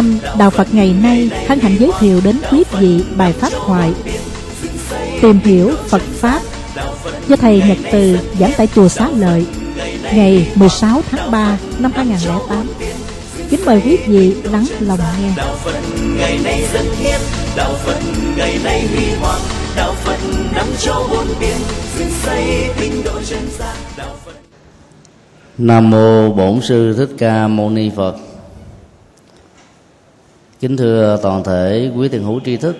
âm Đạo Phật ngày nay hân hạnh giới thiệu đến quý vị bài pháp thoại Tìm hiểu Phật Pháp do Thầy Nhật Từ giảng tại Chùa Xá Lợi ngày 16 tháng 3 năm 2008. Kính mời quý vị lắng lòng nghe. đạo phật ngày nay dân hiến đạo phật ngày nay huy hoàng đạo phật năm châu bốn biển dựng xây tinh độ chân gian đạo phật Nam mô Bổn sư Thích Ca Mâu Ni Phật. Kính thưa toàn thể quý tiền hữu tri thức.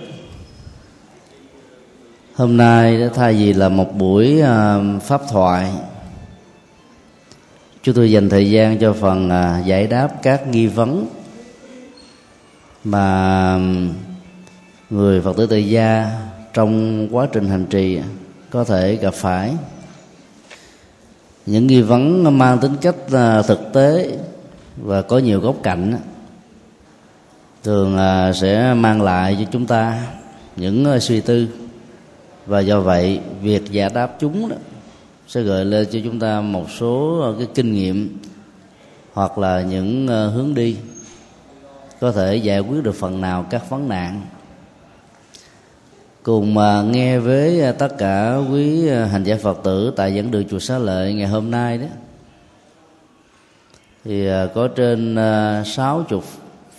Hôm nay thay vì là một buổi à, pháp thoại chúng tôi dành thời gian cho phần à, giải đáp các nghi vấn mà người Phật tử tự gia trong quá trình hành trì có thể gặp phải những nghi vấn mang tính cách à, thực tế và có nhiều góc cạnh á, thường à, sẽ mang lại cho chúng ta những à, suy tư. Và do vậy việc giải đáp chúng đó sẽ gợi lên cho chúng ta một số à, cái kinh nghiệm hoặc là những hướng đi có thể giải quyết được phần nào các vấn nạn. Cùng mà nghe với tất cả quý hành giả Phật tử tại dẫn đường chùa Xá Lợi ngày hôm nay đó thì có trên à, sáu chục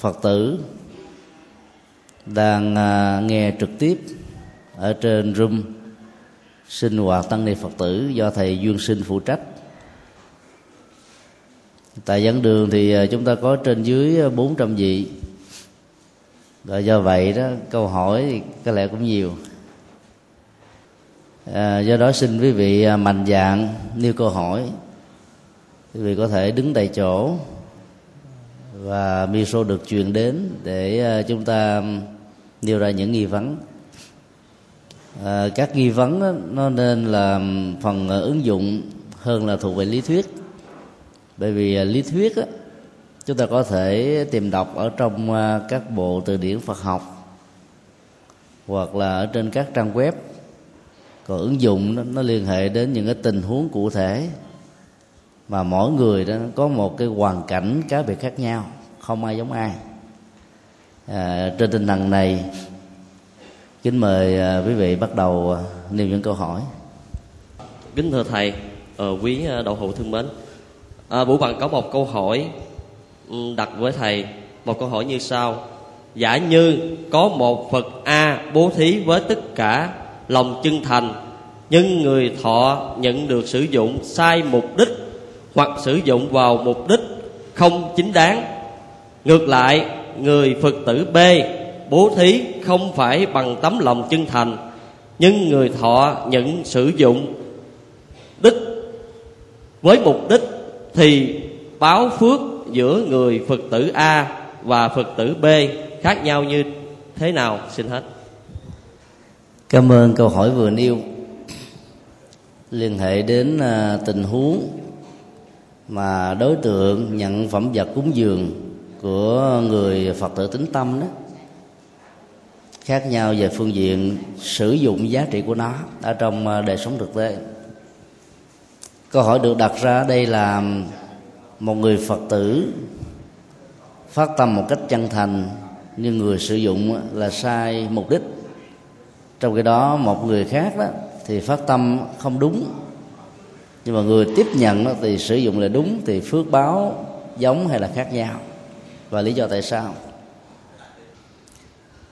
Phật tử đang à, nghe trực tiếp ở trên room sinh hoạt tăng ni Phật tử do thầy Duyên Sinh phụ trách. Tại dẫn đường thì à, chúng ta có trên dưới à, 400 vị. Và do vậy đó câu hỏi thì có lẽ cũng nhiều. À, do đó xin quý vị mạnh dạng nêu câu hỏi. Quý vị có thể đứng tại chỗ và micro được truyền đến để ờ, chúng ta nêu ra những nghi vấn. À, các nghi vấn đó, nó nên là phần ờ, ứng dụng hơn là thuộc về lý thuyết. Bởi vì lý thuyết đó, chúng ta có thể tìm đọc ở trong các bộ từ điển Phật học hoặc là ở trên các trang web. Còn ứng dụng nó, nó liên hệ đến những cái tình huống cụ thể mà mỗi người đó có một cái hoàn cảnh cá biệt khác nhau không ai giống ai. À, trên tinh thần này kính mời à, quý vị bắt đầu à, nêu những câu hỏi. Kính thưa thầy, ờ, quý à, ờ, đậu hữu thương mến, à, Vũ Bằng có một câu hỏi ừ, đặt với thầy, một câu hỏi như sau: Giả như có một Phật A bố thí với tất cả lòng chân thành, nhưng người thọ nhận được sử dụng sai mục đích hoặc sử dụng vào mục đích không chính đáng. Ngược lại, người Phật tử B bố thí không phải bằng tấm lòng chân thành, nhưng người thọ nhận sử dụng đích. Với mục đích thì báo phước giữa người phật tử a và phật tử b khác nhau như thế nào? Xin hết. Cảm ơn câu hỏi vừa nêu. Liên hệ đến à, tình huống mà đối tượng nhận phẩm vật cúng dường của người phật tử tính tâm đó, khác nhau về phương diện sử dụng giá trị của nó ở trong ờ, đời sống thực tế. Câu hỏi được đặt ra đây là một người phật tử phát tâm một cách chân thành nhưng người sử dụng là sai mục đích. Trong khi đó, một người khác đó thì phát tâm không đúng nhưng mà người tiếp nhận nó thì sử dụng là đúng thì phước báo giống hay là khác nhau. Và lý do tại sao?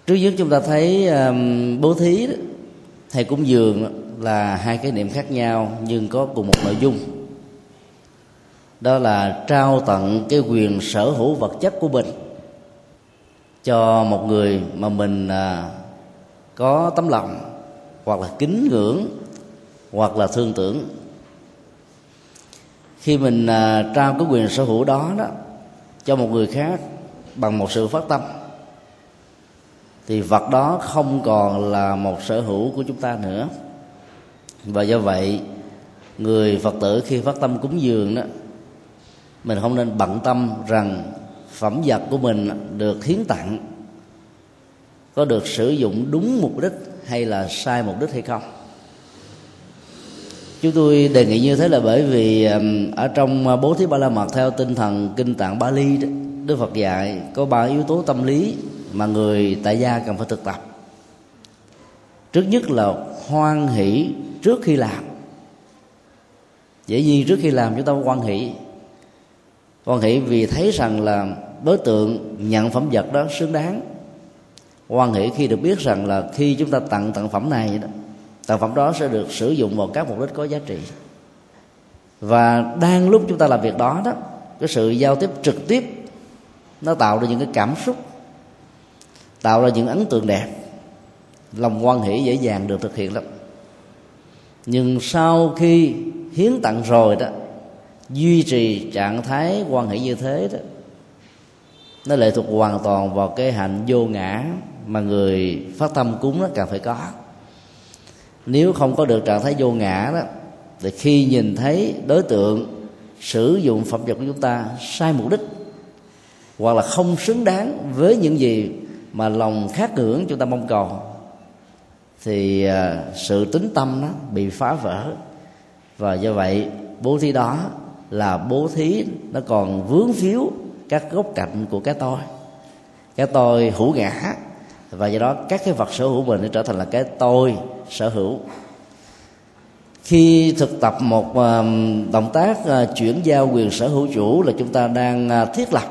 Trước nhất chúng ta thấy um, bố thí đó, hay cúng dường là hai cái niệm khác nhau nhưng có cùng một nội dung. Đó là trao tặng cái quyền sở hữu vật chất của mình cho một người mà mình à, có tấm lòng hoặc là kính ngưỡng hoặc là thương tưởng khi mình à, trao cái quyền sở hữu đó đó cho một người khác bằng một sự phát tâm thì vật đó không còn là một sở hữu của chúng ta nữa. Và do vậy người phật tử khi phát tâm cúng dường đó mình không nên bận tâm rằng phẩm vật của mình được hiến tặng có được sử dụng đúng mục đích hay là sai mục đích hay không chúng tôi đề nghị như thế là bởi vì ở trong ờ, bố thí ba la mật theo tinh thần kinh tạng bali đức phật dạy có ba yếu tố tâm lý mà người tại gia cần phải thực tập. Trước nhất là hoan hỷ trước khi làm. Dễ nhiên trước khi làm chúng ta hoan hỷ. Hoan hỷ vì thấy rằng là đối tượng nhận phẩm vật đó xứng đáng. Hoan hỷ khi được biết rằng là khi chúng ta tặng tặng phẩm này đó tặng phẩm đó sẽ được sử dụng vào các mục đích có giá trị. Và đang lúc chúng ta làm việc đó đó, cái sự giao tiếp trực tiếp, nó tạo ra những cái cảm xúc, tạo ra những ấn tượng đẹp, lòng quan hỷ dễ dàng được thực hiện lắm. Nhưng sau khi hiến tặng rồi đó, duy trì trạng thái quan hệ như thế đó, nó lệ thuộc hoàn toàn vào cái hạnh vô ngã mà người phát tâm cúng nó cần phải có nếu không có được trạng thái vô ngã đó, thì khi nhìn thấy đối tượng sử dụng phẩm vật của chúng ta sai mục đích, hoặc là không xứng đáng với những gì mà lòng khát ngưỡng chúng ta mong cầu, thì à, sự tính tâm nó bị phá vỡ. Và do vậy, bố thí đó là bố thí nó còn vướng phiếu các góc cạnh của cái tôi. Cái tôi hữu ngã, và do đó các cái vật sở hữu mình nó trở thành là cái tôi sở hữu. Khi thực tập một ờ, động tác ờ, chuyển giao quyền sở hữu chủ là chúng ta đang ờ, thiết lập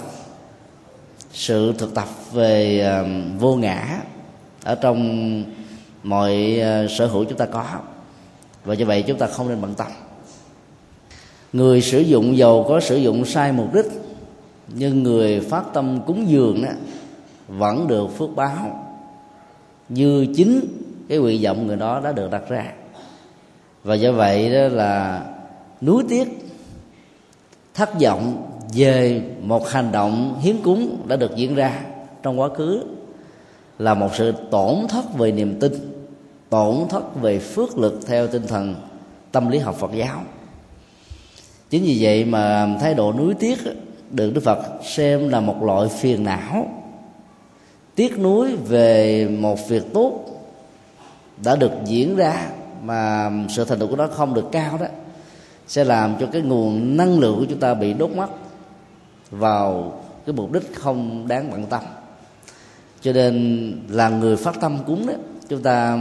sự thực tập về vô ngã ở trong mọi sở hữu chúng ta có. Và như vậy chúng ta không nên bận tâm. Người sử dụng dầu có sử dụng sai mục đích, nhưng người phát tâm cúng dường đó vẫn được phước báo như chính cái nguyện vọng người đó đã được đặt ra. Và do vậy đó là nuối tiếc, thất vọng về một hành động hiến cúng đã được diễn ra trong quá khứ là một sự tổn thất về niềm tin, tổn thất về phước lực theo tinh thần tâm lý học Phật giáo. Chính vì vậy mà thái độ nuối tiếc được Đức Phật xem là một loại phiền não, tiếc nuối về một việc tốt đã được diễn ra mà sự thành tựu của nó không được cao đó sẽ làm cho cái nguồn năng lượng của chúng ta bị đốt mất vào cái mục đích không đáng bận tâm. Cho nên là người phát tâm cúng đó chúng ta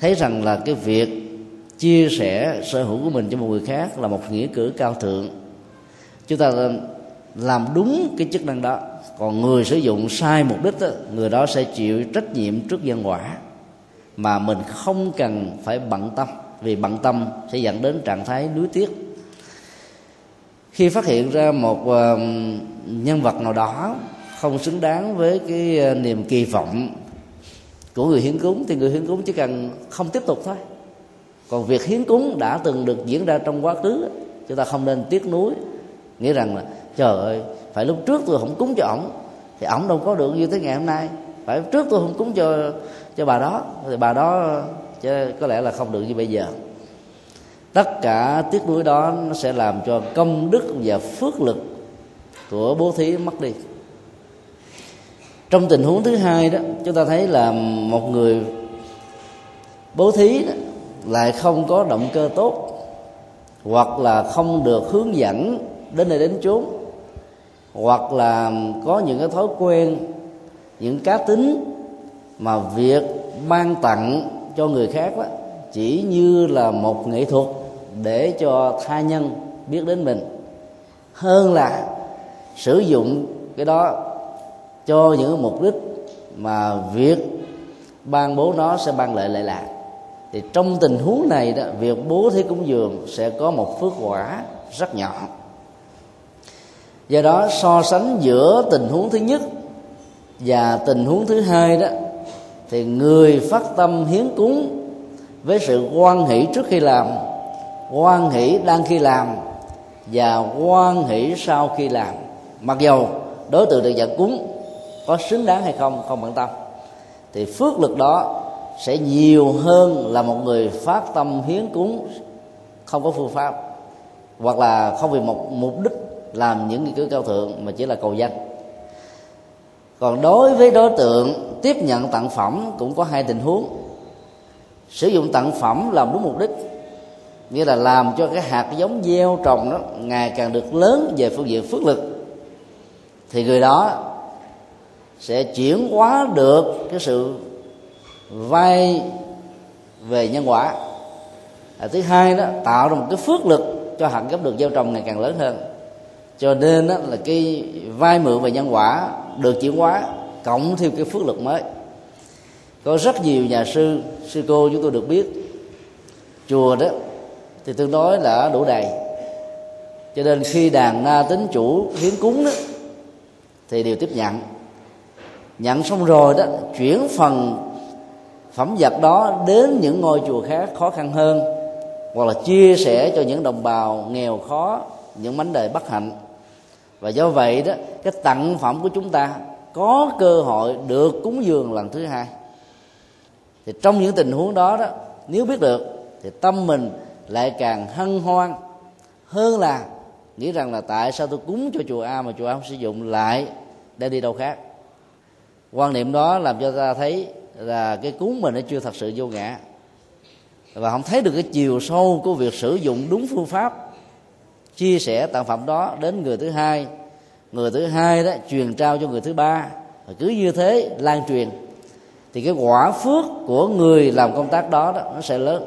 thấy rằng là cái việc chia sẻ sở hữu của mình cho một người khác là một nghĩa cử cao thượng. Chúng ta làm đúng cái chức năng đó còn người sử dụng sai mục đích đó, người đó sẽ chịu trách nhiệm trước nhân quả mà mình không cần phải bận tâm, vì bận tâm sẽ dẫn đến trạng thái nuối tiếc. Khi phát hiện ra một nhân vật nào đó không xứng đáng với cái ờ, niềm kỳ vọng của người hiến cúng, thì người hiến cúng chỉ cần không tiếp tục thôi. Còn việc hiến cúng đã từng được diễn ra trong quá khứ, chúng ta không nên tiếc nuối nghĩa rằng là, trời ơi, phải lúc trước tôi không cúng cho ổng, thì ổng đâu có được như thế ngày hôm nay, phải trước tôi không cúng cho cho bà đó thì bà đó chứ có lẽ là không được như bây giờ. Tất cả tiếc nuối đó nó sẽ làm cho công đức và phước lực của bố thí mất đi. Trong tình huống thứ hai đó chúng ta thấy là một người bố thí đó, lại không có động cơ tốt hoặc là không được hướng dẫn đến nơi đến chốn hoặc là có những cái thói quen những cá tính mà việc ban tặng cho người khác đó chỉ như là một nghệ thuật để cho tha nhân biết đến mình. Hơn là sử dụng cái đó cho những mục đích mà việc ban bố nó sẽ ban lợi lại lạc. Thì trong tình huống này đó, việc bố thí cúng dường sẽ có một phước quả rất nhỏ. Do đó so sánh giữa tình huống thứ nhất và tình huống thứ hai đó thì người phát tâm hiến cúng với sự quan hỷ trước khi làm quan hỷ đang khi làm, và quan hỷ sau khi làm. Mặc dầu đối tượng được nhận cúng có xứng đáng hay không không bận tâm. Thì phước lực đó sẽ nhiều hơn là một người phát tâm hiến cúng không có phương pháp, hoặc là không vì một mục đích làm những nghiên cứu cao thượng mà chỉ là cầu danh còn đối với đối tượng tiếp nhận tặng phẩm cũng có hai tình huống. Sử dụng tặng phẩm làm đúng mục đích nghĩa là làm cho cái hạt giống gieo trồng đó ngày càng được lớn về phương diện phước lực thì người đó sẽ chuyển hóa được cái sự vay về nhân quả. À, thứ hai đó tạo ra một cái phước lực cho hạt giống được gieo trồng ngày càng lớn hơn cho nên đó là cái vai mượn và nhân quả được chuyển hóa, cộng thêm cái phước lực mới. Có rất nhiều nhà sư sư cô chúng tôi được biết. Chùa đó thì tương đối là đủ đầy. Cho nên khi đàn na tính chủ hiến cúng đó, thì đều tiếp nhận. Nhận xong rồi đó, chuyển phần phẩm vật đó đến những ngôi chùa khác khó khăn hơn, hoặc là chia sẻ cho những đồng bào nghèo khó những vấn đề bất hạnh. Và do vậy đó, cái tặng phẩm của chúng ta có cơ hội được cúng dường lần thứ hai. Thì trong những tình huống đó đó, nếu biết được, thì tâm mình lại càng hân hoan. Hơn là nghĩ rằng là tại sao tôi cúng cho chùa A mà chùa A không sử dụng, lại để đi đâu khác? Quan niệm đó làm cho ta thấy là cái cúng mình nó chưa thật sự vô ngã. Và không thấy được cái chiều sâu của việc sử dụng đúng phương pháp chia sẻ tặng phẩm đó đến người thứ hai. Người thứ hai đó truyền trao cho người thứ ba. Và cứ như thế lan truyền thì cái quả phước của người làm công tác đó, đó nó sẽ lớn.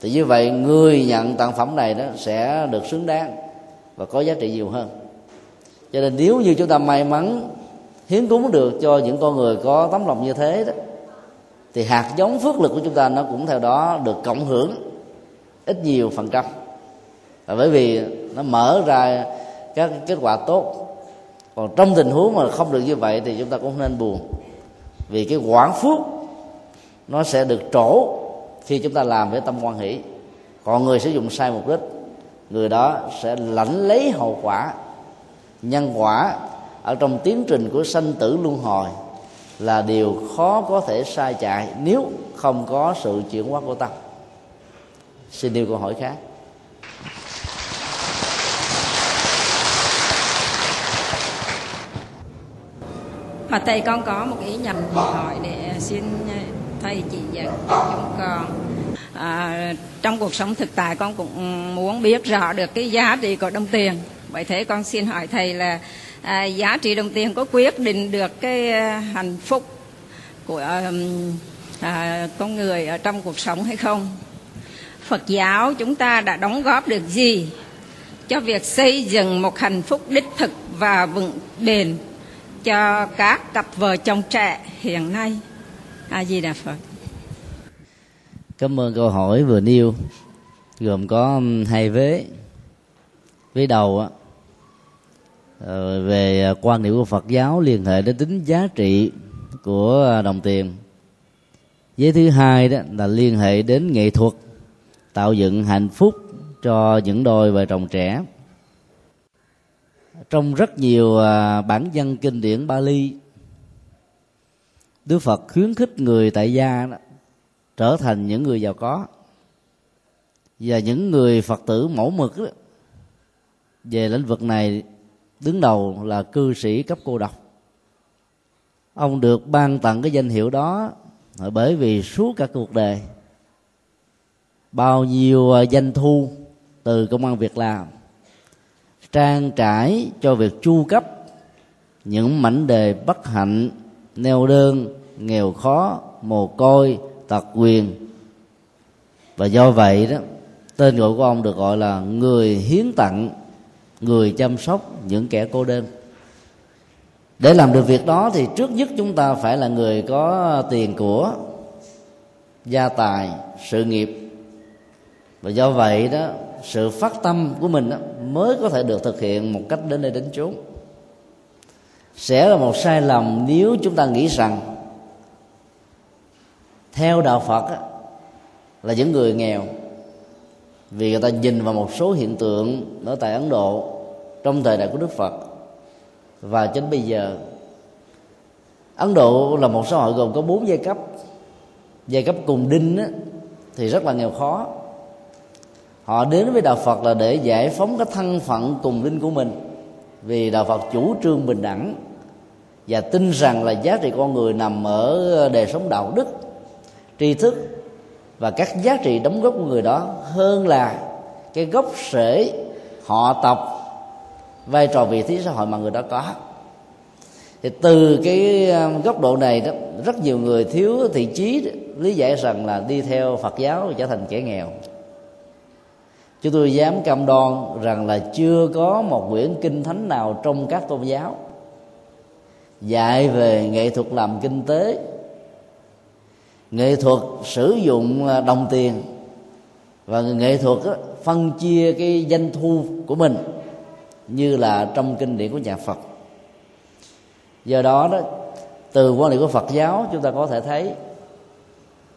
Thì như vậy người nhận tặng phẩm này đó sẽ được xứng đáng và có giá trị nhiều hơn. Cho nên nếu như chúng ta may mắn hiến cúng được cho những con người có tấm lòng như thế đó thì hạt giống phước lực của chúng ta nó cũng theo đó được cộng hưởng ít nhiều phần trăm. Và bởi vì nó mở ra các kết quả tốt. Còn trong tình huống mà không được như vậy thì chúng ta cũng nên buồn. Vì cái quả phước nó sẽ được trổ khi chúng ta làm với tâm quan hỷ. Còn người sử dụng sai mục đích, người đó sẽ lãnh lấy hậu quả, nhân quả ở trong tiến trình của sanh tử luân hồi là điều khó có thể sai chạy nếu không có sự chuyển hóa của tâm. Xin điều câu hỏi khác. Mà thầy con có một ý nhầm hỏi để xin ờ, thầy chỉ dẫn chúng con. À, trong cuộc sống thực tại con cũng muốn biết rõ được cái giá trị của đồng tiền. Vậy thế con xin hỏi thầy là à, giá trị đồng tiền có quyết định được cái à, hạnh phúc của à, con người ở trong cuộc sống hay không? Phật giáo chúng ta đã đóng góp được gì cho việc xây dựng một hạnh phúc đích thực và vững bền? Cho các cặp vợ chồng trẻ hiện nay. A di đà phật. Cảm ơn câu hỏi vừa nêu. Gồm có um, hai vế. Vế đầu á ờ, về à, quan niệm của Phật giáo liên hệ đến tính giá trị của à, đồng tiền. Vế thứ hai đó là liên hệ đến nghệ thuật, tạo dựng hạnh phúc cho những đôi vợ chồng trẻ trong rất nhiều à, bản văn kinh điển Bali Đức Phật khuyến khích người tại gia đó, trở thành những người giàu có và những người Phật tử mẫu mực đó, về lĩnh vực này đứng đầu là cư sĩ cấp cô độc. Ông được ban tặng cái danh hiệu đó bởi vì suốt cả cuộc đời bao nhiêu à, doanh danh thu từ công an việc làm trang trải cho việc chu cấp những mảnh đề bất hạnh, neo đơn, nghèo khó, mồ côi, tật quyền và do vậy đó, tên gọi của ông được gọi là người hiến tặng, người chăm sóc những kẻ cô đơn. Để làm được việc đó thì trước nhất chúng ta phải là người có tiền của, gia tài, sự nghiệp. Và do vậy đó sự phát tâm của mình đó, mới có thể được thực hiện một cách đến đây đến chốn. Sẽ là một sai lầm nếu chúng ta nghĩ rằng theo đạo phật đó, là những người nghèo vì người ta nhìn vào một số hiện tượng ở tại ấn độ trong thời đại của đức phật. Và đến bây giờ ấn độ là một xã hội gồm có bốn giai cấp. Giai cấp cùng đinh á, thì rất là nghèo khó họ đến với đạo phật là để giải phóng cái thân phận tùng linh của mình. Vì đạo phật chủ trương bình đẳng và tin rằng là giá trị con người nằm ở đời sống đạo đức, tri thức và các giá trị đóng góp của người đó, hơn là cái gốc rễ họ tộc vai trò vị trí xã hội mà người đó có. Thì từ cái um, góc độ này đó, rất nhiều người thiếu thị trí lý giải rằng là đi theo phật giáo trở thành kẻ nghèo chúng tôi dám cam đoan rằng là chưa có một quyển kinh thánh nào trong các tôn giáo dạy về nghệ thuật làm kinh tế, nghệ thuật sử dụng à, đồng tiền và nghệ thuật phân chia cái doanh thu của mình như là trong kinh điển của nhà Phật. Do đó đó, từ quan điểm của Phật giáo chúng ta có thể thấy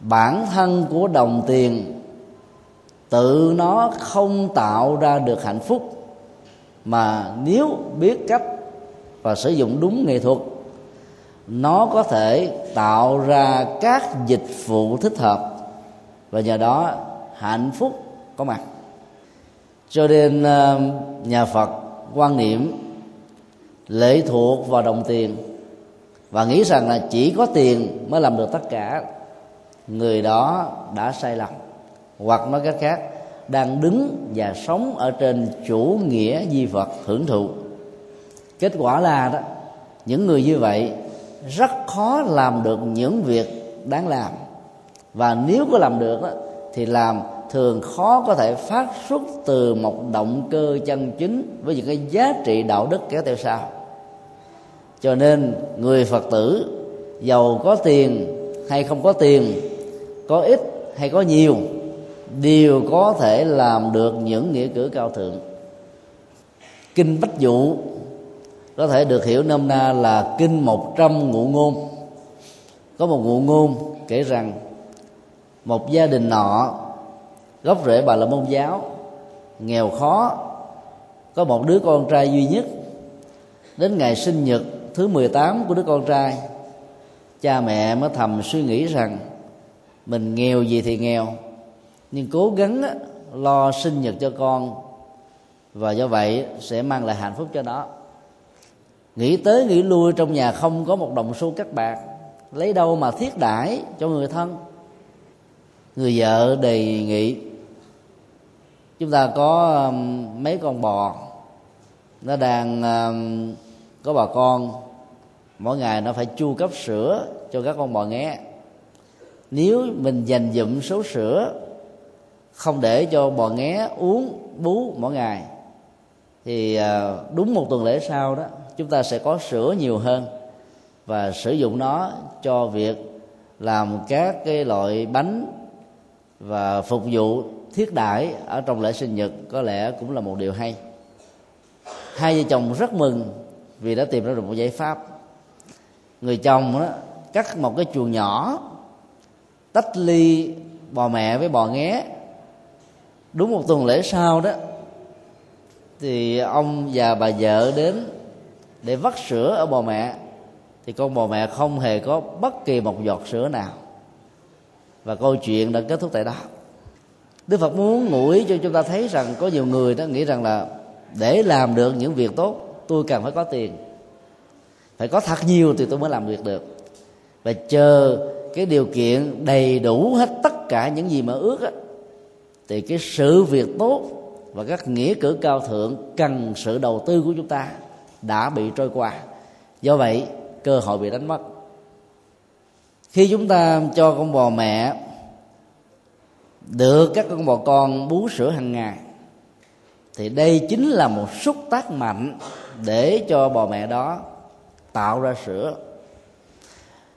bản thân của đồng tiền tự nó không tạo ra được hạnh phúc. Mà nếu biết cách và sử dụng đúng nghệ thuật, nó có thể tạo ra các dịch vụ thích hợp và nhờ đó hạnh phúc có mặt. Cho nên ờ, nhà phật quan niệm lệ thuộc vào đồng tiền và nghĩ rằng là chỉ có tiền mới làm được tất cả. Người đó đã sai lầm hoặc nói cách khác đang đứng và sống ở trên chủ nghĩa di vật hưởng thụ. Kết quả là đó những người như vậy rất khó làm được những việc đáng làm. Và nếu có làm được đó, thì làm thường khó có thể phát xuất từ một động cơ chân chính với những cái giá trị đạo đức kéo theo sau. Cho nên người phật tử giàu có tiền hay không có tiền có ít hay có nhiều đều có thể làm được những nghĩa cử cao thượng. Kinh bách dụ có thể được hiểu nôm na là kinh một trăm ngụ ngôn. Có một ngụ ngôn kể rằng, một gia đình nọ gốc rễ bà là môn giáo, nghèo khó, có một đứa con trai duy nhất. Đến ngày sinh nhật thứ 18 của đứa con trai, cha mẹ mới thầm suy nghĩ rằng, mình nghèo gì thì nghèo nhưng cố gắng lo sinh nhật cho con, và do vậy sẽ mang lại hạnh phúc cho nó. Nghĩ tới nghĩ lui, trong nhà không có một đồng xu các bạc. Lấy đâu mà thiết đãi cho người thân? Người vợ đề nghị, chúng ta có um, mấy con bò? Nó đang um, có bà con. Mỗi ngày nó phải chu cấp sữa cho các con bò nghe. Nếu mình dành dụm số sữa không để cho bò nghé uống bú mỗi ngày. Thì à, đúng một tuần lễ sau đó, chúng ta sẽ có sữa nhiều hơn và sử dụng nó cho việc làm các cái loại bánh và phục vụ thiết đãi ở trong lễ sinh nhật, có lẽ cũng là một điều hay. Hai vợ chồng rất mừng vì đã tìm ra được một giải pháp. Người chồng đó cắt một cái chuồng nhỏ, tách ly bò mẹ với bò nghé đúng một tuần lễ sau đó thì ông và bà vợ đến để vắt sữa ở bò mẹ. Thì con bò mẹ không hề có bất kỳ một giọt sữa nào. Và câu chuyện đã kết thúc tại đó. Đức phật muốn ngụ ý cho chúng ta thấy rằng có nhiều người đó nghĩ rằng là để làm được những việc tốt tôi cần phải có tiền. Phải có thật nhiều thì tôi mới làm việc được. Và chờ cái điều kiện đầy đủ hết tất cả những gì mà ước á, thì cái sự việc tốt và các nghĩa cử cao thượng cần sự đầu tư của chúng ta đã bị trôi qua. Do vậy cơ hội bị đánh mất. Khi chúng ta cho con bò mẹ được các con bò con bú sữa hàng ngày thì đây chính là một xúc tác mạnh để cho bò mẹ đó tạo ra sữa.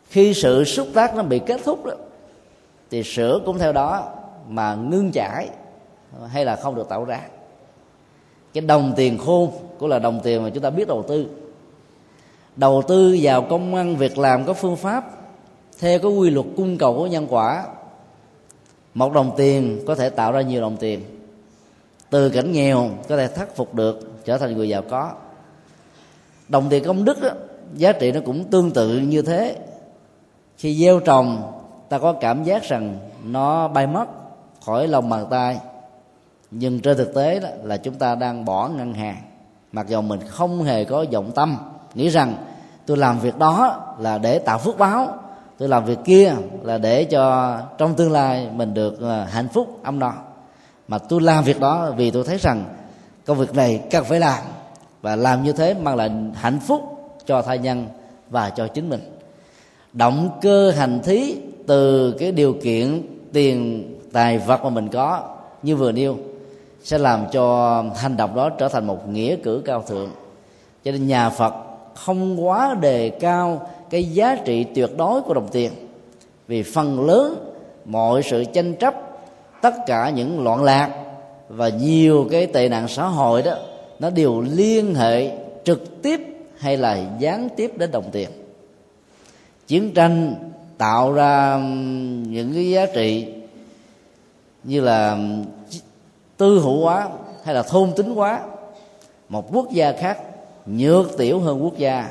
Khi sự xúc tác nó bị kết thúc đó, thì sữa cũng theo đó mà ngưng chảy hay là không được tạo ra. Cái đồng tiền khôn cũng là đồng tiền mà chúng ta biết đầu tư. Đầu tư vào công ăn việc làm có phương pháp theo cái quy luật cung cầu của nhân quả một đồng tiền có thể tạo ra nhiều đồng tiền. Từ cảnh nghèo có thể khắc phục được trở thành người giàu có. Đồng tiền công đức đó, giá trị nó cũng tương tự như thế. Khi gieo trồng ta có cảm giác rằng nó bay mất khỏi lòng bàn tay. Nhưng trên thực tế đó là chúng ta đang bỏ ngân hàng. Mặc dù mình không hề có vọng tâm, nghĩ rằng tôi làm việc đó là để tạo phước báo, tôi làm việc kia là để cho trong tương lai mình được ờ, hạnh phúc, âm no. Mà tôi làm việc đó vì tôi thấy rằng công việc này cần phải làm, và làm như thế mang lại hạnh phúc cho thai nhân và cho chính mình. Động cơ hành thí từ cái điều kiện tiền tài vật mà mình có, như vừa nêu, sẽ làm cho hành động đó trở thành một nghĩa cử cao thượng. Cho nên nhà phật không quá đề cao cái giá trị tuyệt đối của đồng tiền. Vì phần lớn mọi sự tranh chấp, tất cả những loạn lạc và nhiều cái tệ nạn xã hội đó, nó đều liên hệ trực tiếp hay là gián tiếp đến đồng tiền. Chiến tranh tạo ra những cái giá trị như là tư hữu hóa hay là thôn tính hóa, một quốc gia khác nhược tiểu hơn quốc gia,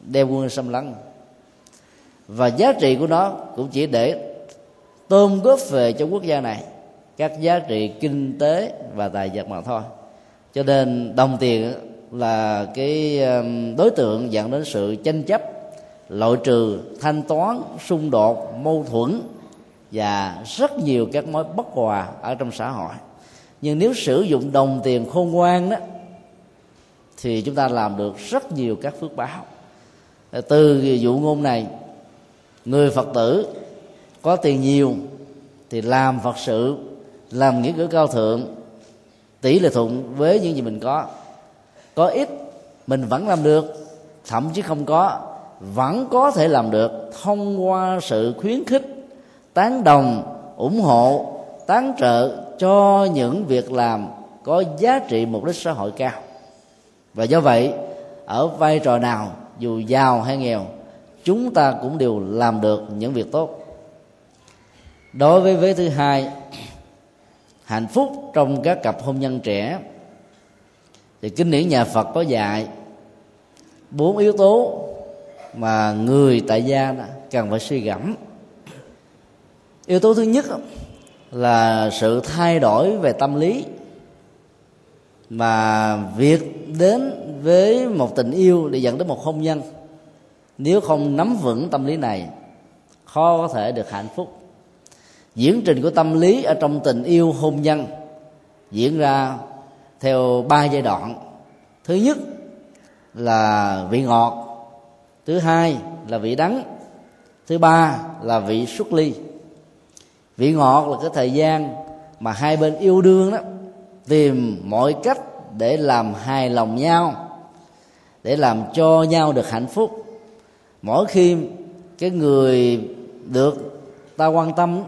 đem quân xâm lấn. Và giá trị của nó cũng chỉ để tôm góp về cho quốc gia này, các giá trị kinh tế và tài vật mà thôi. Cho nên đồng tiền là cái đối tượng dẫn đến sự tranh chấp, loại trừ, thanh toán, xung đột, mâu thuẫn và rất nhiều các mối bất hòa ở trong xã hội. Nhưng nếu sử dụng đồng tiền khôn ngoan đó, thì chúng ta làm được rất nhiều các phước báo. Từ dụ ngôn này, người phật tử có tiền nhiều thì làm phật sự, làm nghĩa cử cao thượng, tỷ lệ thuận với những gì mình có. Có ít, mình vẫn làm được, thậm chí không có, vẫn có thể làm được thông qua sự khuyến khích tán đồng, ủng hộ, tán trợ cho những việc làm có giá trị mục đích xã hội cao. Và do vậy, ở vai trò nào, dù giàu hay nghèo, chúng ta cũng đều làm được những việc tốt. Đối với vế thứ hai, hạnh phúc trong các cặp hôn nhân trẻ, thì kinh điển nhà phật có dạy bốn yếu tố mà người tại gia cần phải suy gẫm yếu tố thứ nhất là sự thay đổi về tâm lý. Mà việc đến với một tình yêu để dẫn đến một hôn nhân, nếu không nắm vững tâm lý này, khó có thể được hạnh phúc. Diễn trình của tâm lý ở trong tình yêu hôn nhân diễn ra theo ba giai đoạn. Thứ nhất là vị ngọt, thứ hai là vị đắng, thứ ba là vị xuất ly vị ngọt là cái thời gian mà hai bên yêu đương đó, tìm mọi cách để làm hài lòng nhau, để làm cho nhau được hạnh phúc. Mỗi khi cái người được ta quan tâm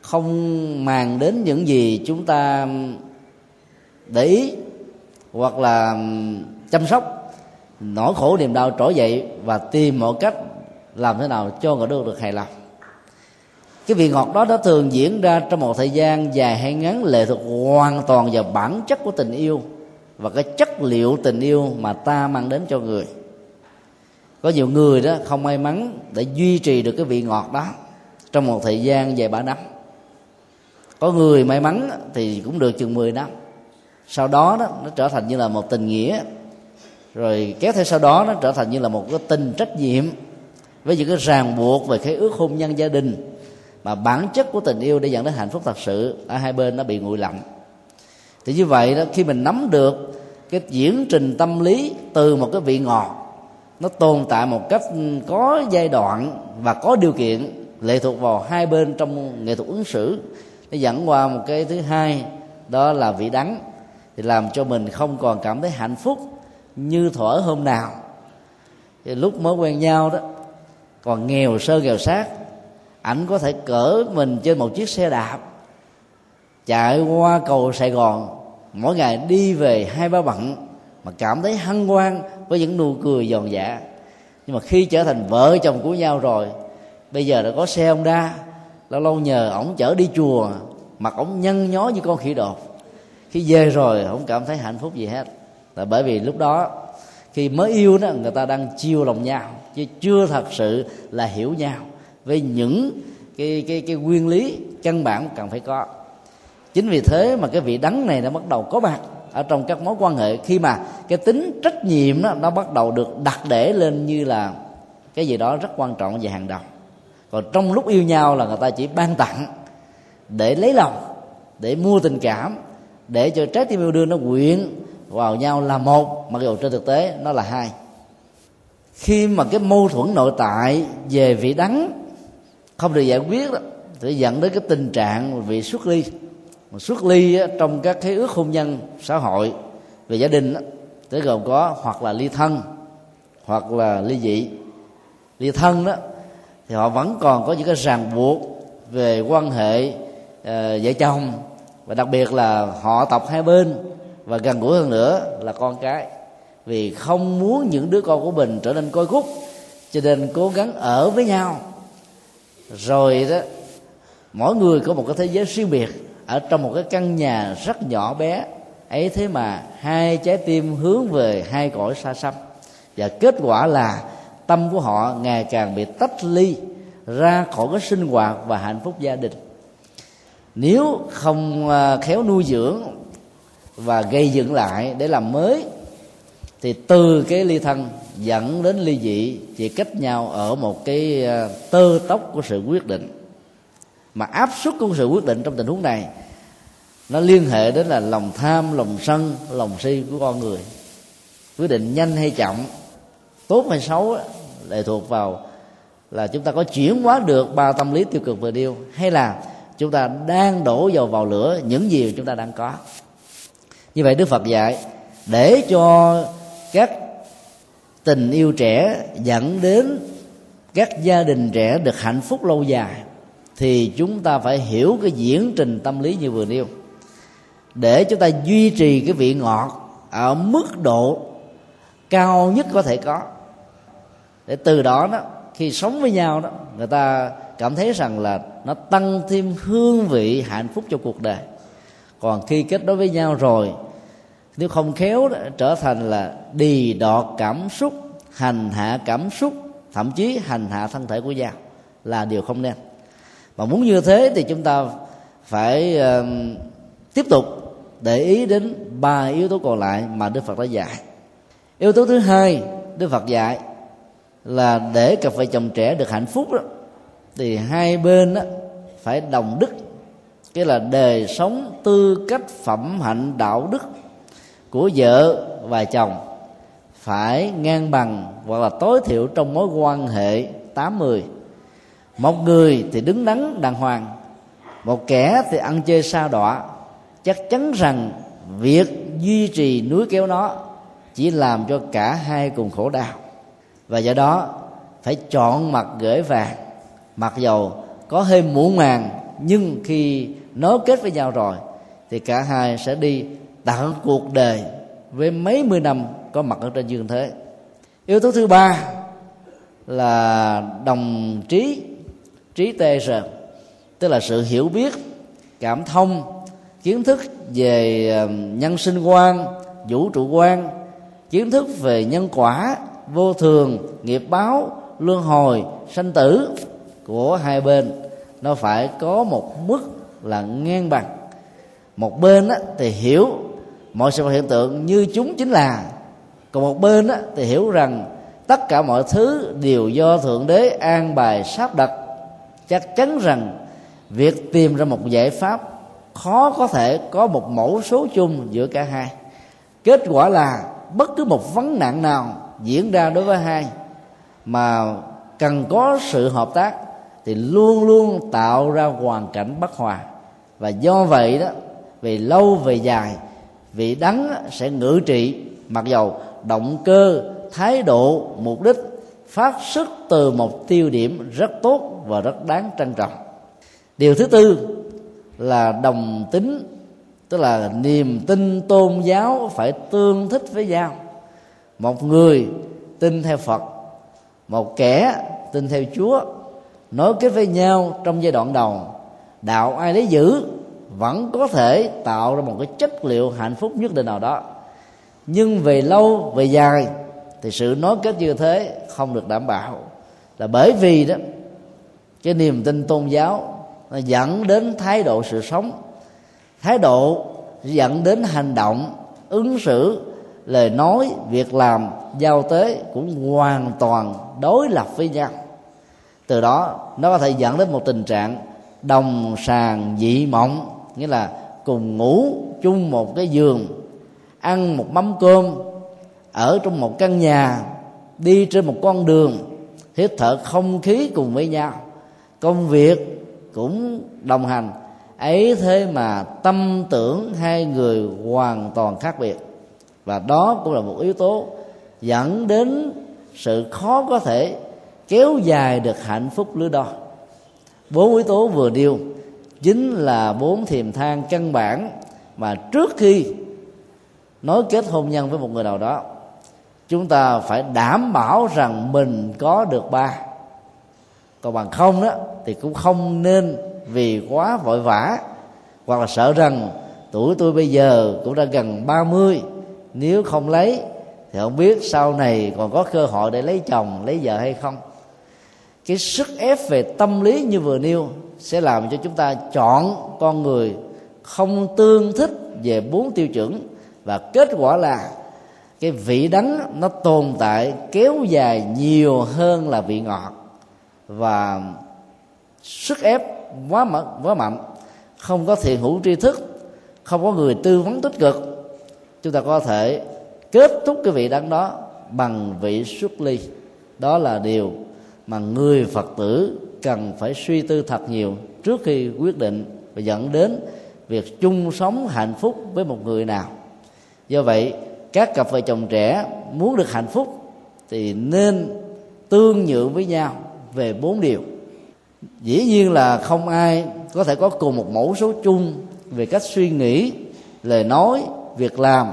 không màng đến những gì chúng ta để ý hoặc là chăm sóc, nỗi khổ niềm đau trỗi dậy và tìm mọi cách làm thế nào cho người đó được hài lòng cái vị ngọt đó đã thường diễn ra trong một thời gian dài hay ngắn, lệ thuộc hoàn toàn vào bản chất của tình yêu và cái chất liệu tình yêu mà ta mang đến cho người. Có nhiều người đó không may mắn để duy trì được cái vị ngọt đó trong một thời gian dài ba năm. Có người may mắn thì cũng được chừng 10 năm. Sau đó đó, nó trở thành như là một tình nghĩa. Rồi kéo theo sau đó, nó trở thành như là một cái tình trách nhiệm với những cái ràng buộc về cái ước hôn nhân gia đình mà bản chất của tình yêu để dẫn đến hạnh phúc thật sự ở hai bên nó bị nguội lạnh. Thì như vậy đó, khi mình nắm được cái diễn trình tâm lý từ một cái vị ngọt, nó tồn tại một cách ừ, có giai đoạn và có điều kiện lệ thuộc vào hai bên trong nghệ thuật ứng xử, nó dẫn qua một cái thứ hai, đó là vị đắng, thì làm cho mình không còn cảm thấy hạnh phúc như thuở hôm nào. Thì lúc mới quen nhau đó, còn nghèo sơ nghèo sát ảnh có thể cỡ mình trên một chiếc xe đạp, chạy qua cầu sài gòn, mỗi ngày đi về hai ba bận, mà cảm thấy hân hoan với những nụ cười giòn giả nhưng mà khi trở thành vợ chồng của nhau rồi, bây giờ đã có xe ông đa lâu lâu nhờ ổng chở đi chùa mặt ổng nhân nhó như con khỉ đột. Khi về rồi không cảm thấy hạnh phúc gì hết. Là bởi vì lúc đó, khi mới yêu đó, người ta đang chiêu lòng nhau, chứ chưa thật sự là hiểu nhau với những cái cái cái nguyên lý căn bản cần phải có. Chính vì thế mà cái vị đắng này đã bắt đầu có mặt ở trong các mối quan hệ, khi mà cái tính trách nhiệm đó, nó bắt đầu được đặt để lên như là cái gì đó rất quan trọng về hàng đầu. Còn trong lúc yêu nhau là người ta chỉ ban tặng để lấy lòng, để mua tình cảm, để cho trái tim yêu đương nó quyện vào nhau là một, mặc dù trên thực tế nó là hai. Khi mà cái mâu thuẫn nội tại về vị đắng không được giải quyết đó sẽ dẫn đến cái tình trạng về xuất ly. Xuất ly á, trong các cái ước hôn nhân xã hội về gia đình á, tới gồm có hoặc là ly thân hoặc là ly dị. Ly thân đó thì họ vẫn còn có những cái ràng buộc về quan hệ uh, vợ chồng. Và đặc biệt là họ tộc hai bên và gần gũi hơn nữa là con cái. Vì không muốn những đứa con của mình trở nên coi khúc cho nên cố gắng ở với nhau rồi đó, mỗi người có một cái thế giới riêng biệt ở trong một cái căn nhà rất nhỏ bé. Ấy thế mà hai trái tim hướng về hai cõi xa xăm. Và kết quả là tâm của họ ngày càng bị tách ly ra khỏi cái sinh hoạt và hạnh phúc gia đình. Nếu không à, khéo nuôi dưỡng và gây dựng lại để làm mới, thì từ cái ly thân dẫn đến ly dị, chỉ cách nhau ở một cái ờ, tơ tóc của sự quyết định. Mà áp suất của sự quyết định trong tình huống này, nó liên hệ đến là lòng tham, lòng sân, lòng si của con người. Quyết định nhanh hay chậm, tốt hay xấu lệ thuộc vào là chúng ta có chuyển hóa được ba tâm lý tiêu cực vừa điêu, hay là chúng ta đang đổ dầu vào lửa những gì chúng ta đang có. Như vậy đức phật dạy, để cho các tình yêu trẻ dẫn đến các gia đình trẻ được hạnh phúc lâu dài, thì chúng ta phải hiểu cái diễn trình tâm lý như vừa nêu. Để chúng ta duy trì cái vị ngọt ở mức độ cao nhất có thể có, để từ đó đó, khi sống với nhau đó, người ta cảm thấy rằng là nó tăng thêm hương vị hạnh phúc cho cuộc đời. Còn khi kết nối với nhau rồi nếu không khéo đó, trở thành là đì đọt cảm xúc hành hạ cảm xúc thậm chí hành hạ thân thể của nhau là điều không nên. Mà muốn như thế thì chúng ta phải uh, tiếp tục để ý đến ba yếu tố còn lại mà đức phật đã dạy. Yếu tố thứ hai đức phật dạy là để cặp vợ chồng trẻ được hạnh phúc đó thì hai bên đó phải đồng đức. Cái là đời sống tư cách phẩm hạnh đạo đức của vợ và chồng phải ngang bằng hoặc là tối thiểu trong mối quan hệ tám mươi. Một người thì đứng đắn đàng hoàng, một kẻ thì ăn chơi sa đọa. Chắc chắn rằng việc duy trì núi kéo nó chỉ làm cho cả hai cùng khổ đau. Và do đó, phải chọn mặt gửi vàng. Mặc dầu có hơi muộn màng, nhưng khi nối kết với nhau rồi, thì cả hai sẽ đi tận cuộc đời với mấy mươi năm có mặt ở trên dương thế. Yếu tố thứ ba là đồng trí trí tê sợ tức là sự hiểu biết, cảm thông, kiến thức về ờ, nhân sinh quan, vũ trụ quan, kiến thức về nhân quả, vô thường, nghiệp báo, luân hồi, sanh tử của hai bên. Nó phải có một mức là ngang bằng. Một bên thì hiểu mọi sự vật hiện tượng như chúng chính là. Còn một bên á, thì hiểu rằng tất cả mọi thứ đều do thượng đế an bài sắp đặt. Chắc chắn rằng việc tìm ra một giải pháp khó có thể có một mẫu số chung giữa cả hai. Kết quả là bất cứ một vấn nạn nào diễn ra đối với hai mà cần có sự hợp tác thì luôn luôn tạo ra hoàn cảnh bất hòa. Và do vậy đó về lâu về dài vị đắng sẽ ngự trị, mặc dầu động cơ, thái độ, mục đích, phát xuất từ một tiêu điểm rất tốt và rất đáng trân trọng. Điều thứ tư là đồng tính, tức là niềm tin tôn giáo phải tương thích với nhau. Một người tin theo phật, một kẻ tin theo chúa, nối kết với nhau trong giai đoạn đầu. Đạo ai lấy giữ vẫn có thể tạo ra một cái chất liệu hạnh phúc nhất định nào đó. Nhưng về lâu, về dài, thì sự nối kết như thế không được đảm bảo. Là bởi vì đó, cái niềm tin tôn giáo nó dẫn đến thái độ sự sống. Thái độ dẫn đến hành động, ứng xử, lời nói, việc làm, giao tế cũng hoàn toàn đối lập với nhau. Từ đó, nó có thể dẫn đến một tình trạng đồng sàng dị mộng nghĩa là cùng ngủ chung một cái giường, ăn một mắm cơm, ở trong một căn nhà, đi trên một con đường, hít thở không khí cùng với nhau. Công việc cũng đồng hành. Ấy thế mà tâm tưởng hai người hoàn toàn khác biệt. Và đó cũng là một yếu tố dẫn đến sự khó có thể kéo dài được hạnh phúc lứa đôi bốn yếu tố vừa nêu chính là bốn thiềm thang căn bản mà trước khi nói kết hôn nhân với một người nào đó, chúng ta phải đảm bảo rằng mình có được ba. Còn bằng không đó, thì cũng không nên vì quá vội vã, hoặc là sợ rằng tuổi tôi bây giờ cũng đã gần 30 nếu không lấy, thì không biết sau này còn có cơ hội để lấy chồng, lấy vợ hay không cái sức ép về tâm lý như vừa nêu sẽ làm cho chúng ta chọn con người không tương thích về bốn tiêu chuẩn. Và kết quả là cái vị đắng nó tồn tại kéo dài nhiều hơn là vị ngọt. Và sức ép quá mạnh quá mạnh không có thiện hữu tri thức, không có người tư vấn tích cực. Chúng ta có thể kết thúc cái vị đắng đó bằng vị xuất ly. Đó là điều mà người phật tử cần phải suy tư thật nhiều trước khi quyết định và dẫn đến việc chung sống hạnh phúc với một người nào. Do vậy, các cặp vợ chồng trẻ muốn được hạnh phúc thì nên tương nhượng với nhau về bốn điều. Dĩ nhiên là không ai có thể có cùng một mẫu số chung về cách suy nghĩ, lời nói, việc làm.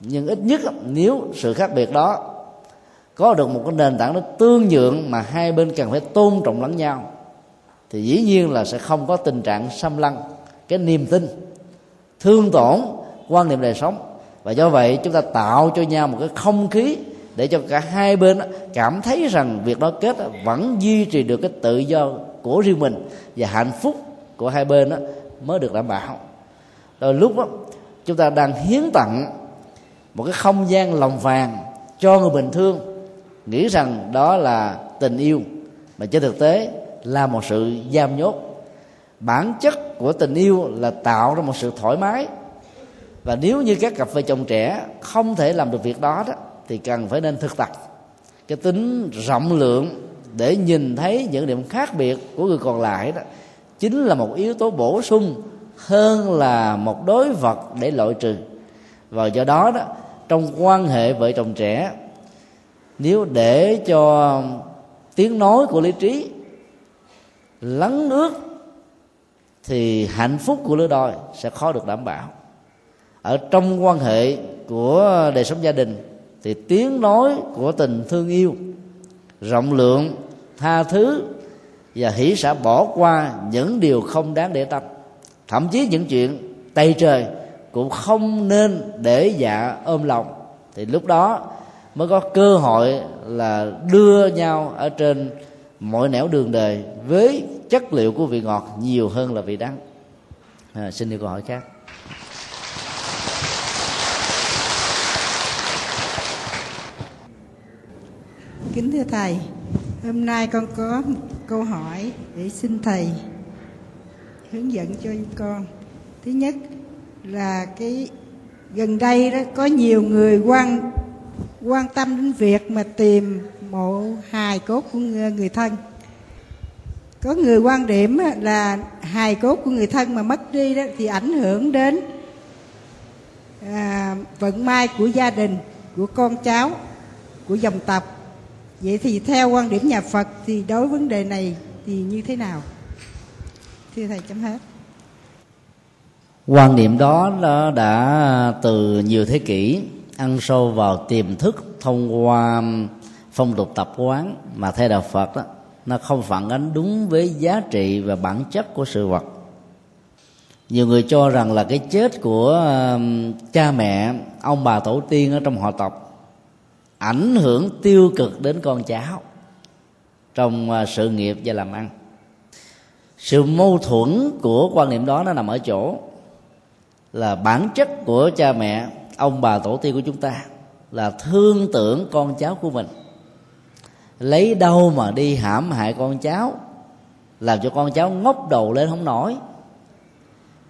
Nhưng ít nhất, nếu sự khác biệt đó có được một cái nền tảng nó tương nhượng mà hai bên cần phải tôn trọng lẫn nhau thì dĩ nhiên là sẽ không có tình trạng xâm lăng cái niềm tin thương tổn quan niệm đời sống. Và do vậy chúng ta tạo cho nhau một cái không khí để cho cả hai bên cảm thấy rằng việc đó kết vẫn duy trì được cái tự do của riêng mình và hạnh phúc của hai bên đó mới được đảm bảo. Đôi lúc đó, chúng ta đang hiến tặng một cái không gian lòng vàng cho người bình thường nghĩ rằng đó là tình yêu, mà trên thực tế là một sự giam nhốt. Bản chất của tình yêu là tạo ra một sự thoải mái. Và nếu như các cặp vợ chồng trẻ không thể làm được việc đó đó, thì cần phải nên thực tập cái tính rộng lượng để nhìn thấy những điểm khác biệt của người còn lại đó. Chính là một yếu tố bổ sung hơn là một đối vật để loại trừ. Và do đó đó, trong quan hệ vợ chồng trẻ nếu để cho tiếng nói của lý trí lắng nước, thì hạnh phúc của lứa đôi sẽ khó được đảm bảo. Ở trong quan hệ của đời sống gia đình, thì tiếng nói của tình thương yêu, rộng lượng, tha thứ và hỷ xả bỏ qua những điều không đáng để tâm. Thậm chí những chuyện tây trời cũng không nên để dạ ôm lòng. Thì lúc đó mới có cơ hội là đưa nhau ở trên mọi nẻo đường đời với chất liệu của vị ngọt nhiều hơn là vị đắng. À, xin đi câu hỏi khác. Kính thưa thầy hôm nay con có một câu hỏi để xin thầy hướng dẫn cho con. Thứ nhất là cái gần đây đó có nhiều người quan quan tâm đến việc mà tìm mộ hài cốt của người, người thân. Có người quan điểm là hài cốt của người thân mà mất đi đó thì ảnh hưởng đến à, vận may của gia đình của con cháu của dòng tộc. Vậy thì theo quan điểm nhà phật thì đối vấn đề này thì như thế nào? Thưa thầy chấm hết. Quan niệm đó nó đã từ nhiều thế kỷ ăn sâu vào tiềm thức thông qua phong tục tập quán mà theo đạo phật đó nó không phản ánh đúng với giá trị và bản chất của sự vật. Nhiều người cho rằng là cái chết của um, cha mẹ, ông bà tổ tiên ở trong họ tộc ảnh hưởng tiêu cực đến con cháu trong à, sự nghiệp và làm ăn. Sự mâu thuẫn của quan niệm đó nó nằm ở chỗ là bản chất của cha mẹ ông bà tổ tiên của chúng ta là thương tưởng con cháu của mình. Lấy đâu mà đi hãm hại con cháu, làm cho con cháu ngóc đầu lên không nổi.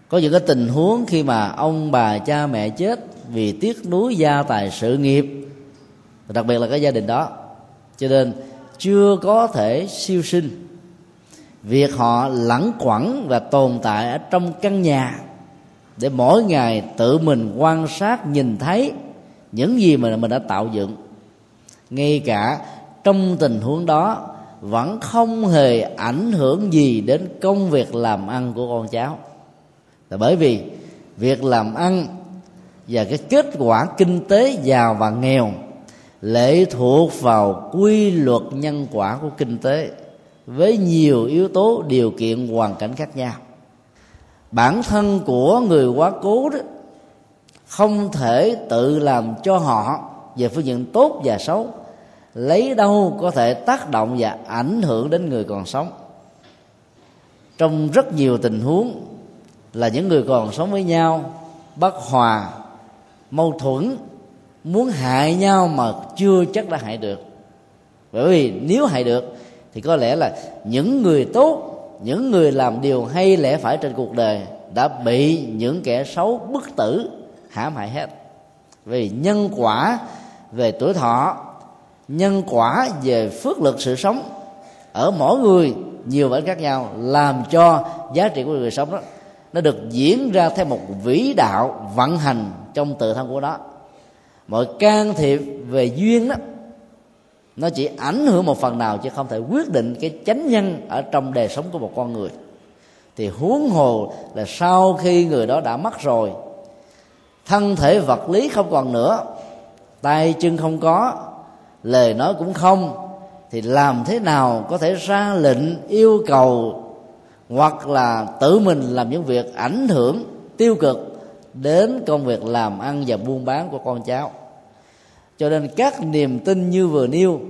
Có những cái tình huống khi mà ông bà cha mẹ chết vì tiếc nuối gia tài sự nghiệp, đặc biệt là cái gia đình đó. Cho nên chưa có thể siêu sinh. Việc họ lẳng quẩn và tồn tại ở trong căn nhà để mỗi ngày tự mình quan sát, nhìn thấy những gì mà mình đã tạo dựng. Ngay cả trong tình huống đó, vẫn không hề ảnh hưởng gì đến công việc làm ăn của con cháu. Là bởi vì việc làm ăn và cái kết quả kinh tế giàu và nghèo lệ thuộc vào quy luật nhân quả của kinh tế, với nhiều yếu tố, điều kiện, hoàn cảnh khác nhau bản thân của người quá cố đó, không thể tự làm cho họ về phương diện tốt và xấu. Lấy đâu có thể tác động và ảnh hưởng đến người còn sống. Trong rất nhiều tình huống là những người còn sống với nhau, bất hòa, mâu thuẫn, muốn hại nhau mà chưa chắc đã hại được. Bởi vì nếu hại được, thì có lẽ là những người tốt những người làm điều hay lẽ phải trên cuộc đời đã bị những kẻ xấu, bức tử hãm hại hết. Vì nhân quả về tuổi thọ, nhân quả về phước lực sự sống ở mỗi người nhiều bản khác nhau, làm cho giá trị của người sống đó, nó được diễn ra theo một vĩ đạo vận hành trong tự thân của nó. Mọi can thiệp về duyên đó nó chỉ ảnh hưởng một phần nào, chứ không thể quyết định cái chánh nhân ở trong đời sống của một con người. Thì huống hồ là sau khi người đó đã mất rồi, thân thể vật lý không còn nữa, tay chân không có, lời nói cũng không, thì làm thế nào có thể ra lệnh yêu cầu hoặc là tự mình làm những việc ảnh hưởng tiêu cực đến công việc làm ăn và buôn bán của con cháu? Cho nên các niềm tin như vừa nêu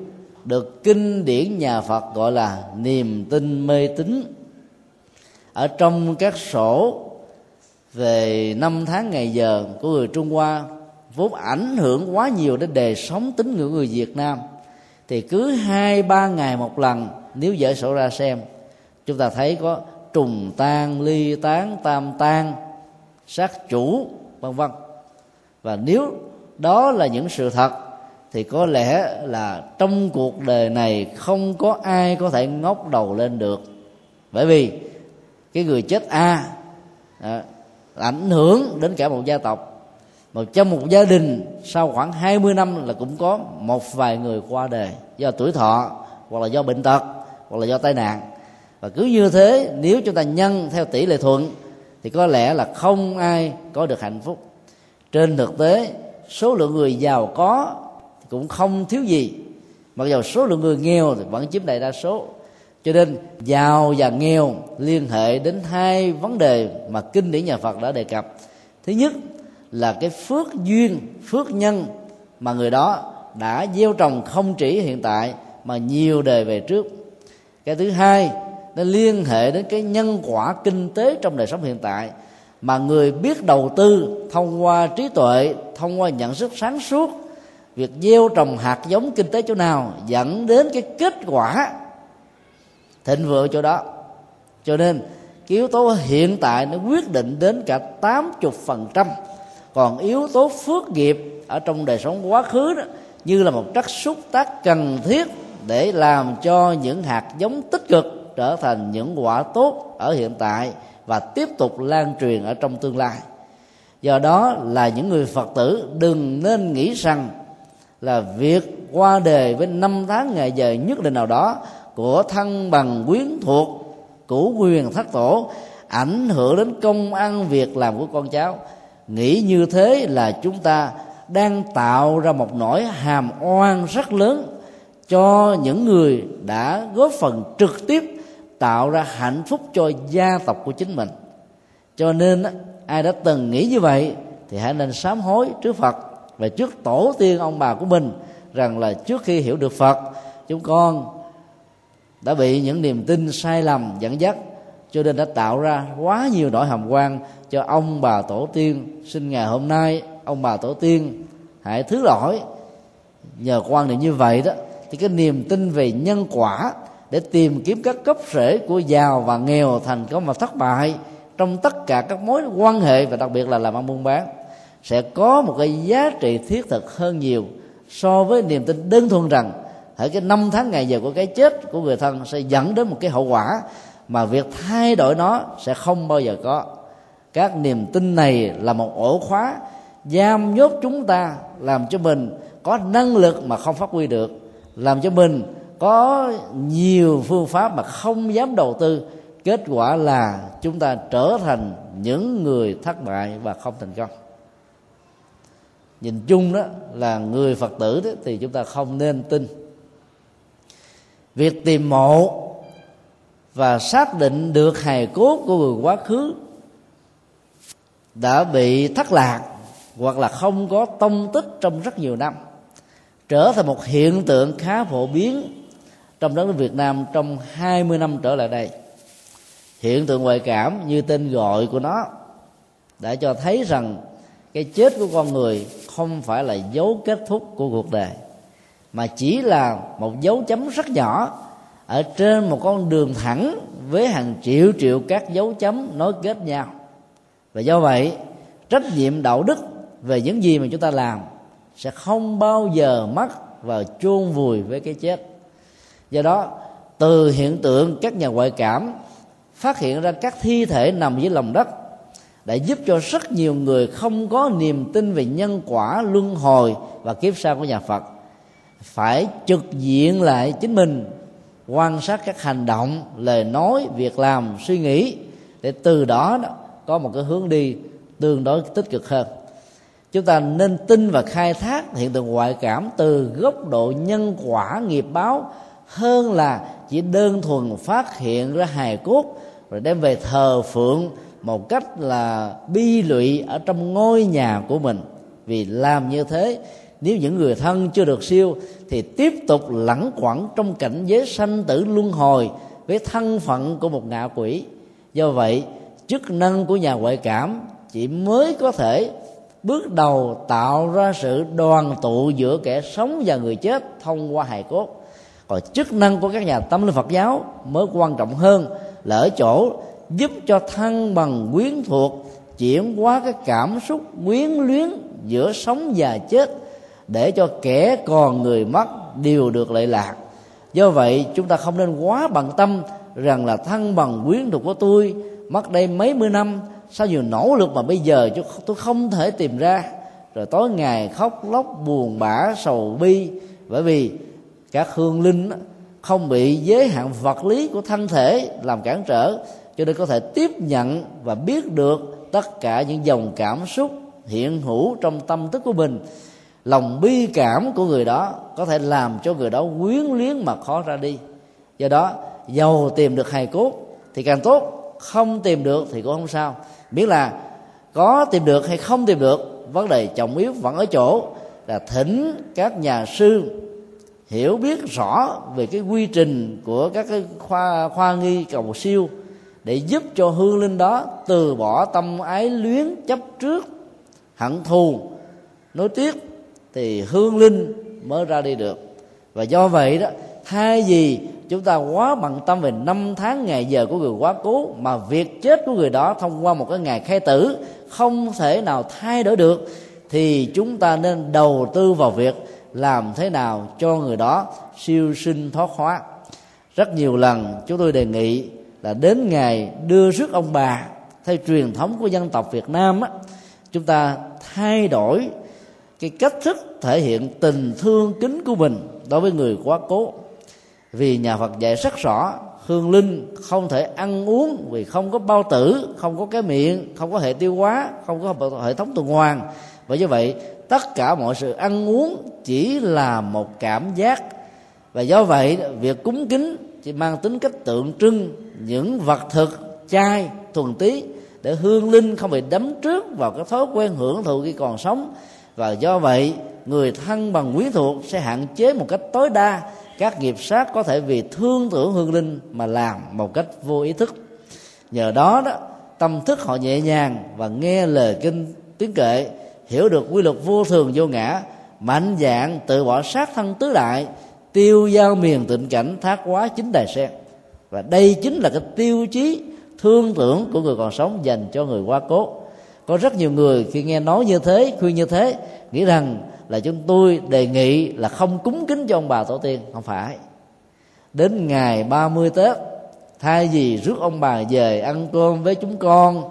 được kinh điển nhà Phật gọi là niềm tin mê tín. Ở trong các sổ về năm tháng ngày giờ của người Trung Hoa, vốn ảnh hưởng quá nhiều đến đời sống tính ngưỡng người Việt Nam, thì cứ hai, ba ngày một lần, nếu dở sổ ra xem, chúng ta thấy có trùng tan ly tán, tam tan sát chủ, vân vân. Và nếu đó là những sự thật. Thì có lẽ là trong cuộc đời này không có ai có thể ngóc đầu lên được. Bởi vì cái người chết a à, ảnh hưởng đến cả một gia tộc. Mà trong một gia đình sau khoảng 20 năm là cũng có một vài người qua đời do tuổi thọ hoặc là do bệnh tật hoặc là do tai nạn. Và cứ như thế nếu chúng ta nhân theo tỷ lệ thuận thì có lẽ là không ai có được hạnh phúc. Trên thực tế số lượng người giàu có cũng không thiếu gì. Mặc dù số lượng người nghèo thì vẫn chiếm đại đa số. Cho nên, giàu và nghèo liên hệ đến hai vấn đề mà kinh điển nhà Phật đã đề cập. Thứ nhất là cái phước duyên, phước nhân mà người đó đã gieo trồng không chỉ hiện tại mà nhiều đời về trước. Cái thứ hai, nó liên hệ đến cái nhân quả kinh tế trong đời sống hiện tại mà người biết đầu tư, thông qua trí tuệ, thông qua nhận thức sáng suốt, việc gieo trồng hạt giống kinh tế chỗ nào dẫn đến cái kết quả thịnh vượng chỗ đó. Cho nên, cái yếu tố hiện tại nó quyết định đến cả 80% còn yếu tố phước nghiệp ở trong đời sống quá khứ đó, như là một chất xúc tác cần thiết để làm cho những hạt giống tích cực trở thành những quả tốt ở hiện tại và tiếp tục lan truyền ở trong tương lai. Do đó là những người phật tử đừng nên nghĩ rằng là việc qua đề với năm tháng ngày giờ nhất định nào đó của thân bằng quyến thuộc của quyền thất tổ ảnh hưởng đến công ăn việc làm của con cháu. Nghĩ như thế là chúng ta đang tạo ra một nỗi hàm oan rất lớn cho những người đã góp phần trực tiếp tạo ra hạnh phúc cho gia tộc của chính mình. Cho nên ai đã từng nghĩ như vậy thì hãy nên sám hối trước phật và trước tổ tiên ông bà của mình rằng là trước khi hiểu được phật, chúng con đã bị những niềm tin sai lầm, dẫn dắt, cho nên đã tạo ra quá nhiều nỗi hàm quan cho ông bà tổ tiên. Sinh ngày hôm nay, ông bà tổ tiên, hãy thứ lỗi. Nhờ quan niệm như vậy đó, thì cái niềm tin về nhân quả để tìm kiếm các cấp rễ của giàu và nghèo thành công và thất bại trong tất cả các mối quan hệ và đặc biệt là làm ăn buôn bán. Sẽ có một cái giá trị thiết thực hơn nhiều so với niềm tin đơn thuần rằng ở cái năm tháng ngày giờ của cái chết của người thân sẽ dẫn đến một cái hậu quả mà việc thay đổi nó sẽ không bao giờ có. Các niềm tin này là một ổ khóa giam nhốt chúng ta, làm cho mình có năng lực mà không phát huy được, làm cho mình có nhiều phương pháp mà không dám đầu tư. Kết quả là chúng ta trở thành những người thất bại và không thành công. Nhìn chung đó là người phật tử đó, thì chúng ta không nên tin. Việc tìm mộ và xác định được hài cốt của người quá khứ đã bị thất lạc hoặc là không có tông tích trong rất nhiều năm trở thành một hiện tượng khá phổ biến trong đất nước Việt Nam trong 20 năm trở lại đây. Hiện tượng ngoại cảm như tên gọi của nó đã cho thấy rằng cái chết của con người không phải là dấu kết thúc của cuộc đời, mà chỉ là một dấu chấm rất nhỏ ở trên một con đường thẳng với hàng triệu triệu các dấu chấm nối kết nhau. Và do vậy, trách nhiệm đạo đức về những gì mà chúng ta làm sẽ không bao giờ mất và chôn vùi với cái chết do đó từ hiện tượng các nhà ngoại cảm phát hiện ra các thi thể nằm dưới lòng đất đã giúp cho rất nhiều người không có niềm tin về nhân quả luân hồi và kiếp sau của nhà Phật. Phải trực diện lại chính mình quan sát các hành động lời nói việc làm suy nghĩ để từ đó, có một cái hướng đi tương đối tích cực hơn. Chúng ta nên tin và khai thác hiện tượng ngoại cảm từ góc độ nhân quả nghiệp báo hơn là chỉ đơn thuần phát hiện ra hài cốt rồi đem về thờ phượng một cách là bi lụy ở trong ngôi nhà của mình. Vì làm như thế, nếu những người thân chưa được siêu thì tiếp tục lẳng quẩn trong cảnh giới sanh tử luân hồi với thân phận của một ngạ quỷ. Do vậy, chức năng của nhà ngoại cảm chỉ mới có thể bước đầu tạo ra sự đoàn tụ giữa kẻ sống và người chết thông qua hài cốt còn chức năng của các nhà tâm linh phật giáo mới quan trọng hơn là ở chỗ giúp cho thân bằng quyến thuộc, chuyển hóa cái cảm xúc quyến luyến giữa sống và chết để cho kẻ còn người mất đều được lệ lạc. Do vậy, chúng ta không nên quá bận tâm rằng là thân bằng quyến thuộc của tôi mất đây mấy mươi năm sau nhiều nỗ lực mà bây giờ tôi không thể tìm ra. Rồi tối ngày khóc lóc buồn bã sầu bi, bởi vì các hương linh không bị giới hạn vật lý của thân thể làm cản trở, cho nên có thể tiếp nhận và biết được tất cả những dòng cảm xúc hiện hữu trong tâm thức của mình. Lòng bi cảm của người đó có thể làm cho người đó quyến luyến mà khó ra đi. Do đó, giàu tìm được hài cốt thì càng tốt, không tìm được thì cũng không sao. Miễn là có tìm được hay không tìm được, vấn đề trọng yếu vẫn ở chỗ là thỉnh các nhà sư hiểu biết rõ về cái quy trình của các cái khoa khoa nghi cầu siêu để giúp cho hương linh đó từ bỏ tâm ái luyến chấp trước hận thù. Nối tiếc thì hương linh mới ra đi được. Và do vậy đó, thay vì chúng ta quá bận tâm về năm tháng ngày giờ của người quá cố, mà việc chết của người đó thông qua một cái ngày khai tử không thể nào thay đổi được, thì chúng ta nên đầu tư vào việc làm thế nào cho người đó siêu sinh thoát hóa. Rất nhiều lần chúng tôi đề nghị là đến ngày đưa rước ông bà theo truyền thống của dân tộc Việt Nam á, chúng ta thay đổi cái cách thức thể hiện tình thương kính của mình đối với người quá cố. Vì nhà Phật dạy rất rõ hương linh không thể ăn uống vì không có bao tử không có cái miệng không có hệ tiêu hóa không có hệ thống tuần hoàn. Và như vậy tất cả mọi sự ăn uống chỉ là một cảm giác. Và do vậy, việc cúng kính chỉ mang tính cách tượng trưng những vật thực chay thuần tí để hương linh không bị đấm trước vào cái thói quen hưởng thụ khi còn sống. Và do vậy, người thân bằng quý thuộc sẽ hạn chế một cách tối đa các nghiệp sát có thể vì thương tưởng hương linh mà làm một cách vô ý thức. Nhờ đó đó, tâm thức họ nhẹ nhàng và nghe lời kinh, tiếng kệ hiểu được quy luật vô thường vô ngã mạnh dạng tự bỏ sát thân tứ đại, tiêu giao miền tịnh cảnh, thác quá chính đài sen. Và đây chính là cái tiêu chí thương tưởng của người còn sống dành cho người quá cố. Có rất nhiều người khi nghe nói như thế, khuyên như thế, nghĩ rằng là chúng tôi đề nghị là không cúng kính cho ông bà tổ tiên. Không phải. Đến ngày 30 Tết, thay vì rước ông bà về ăn cơm với chúng con,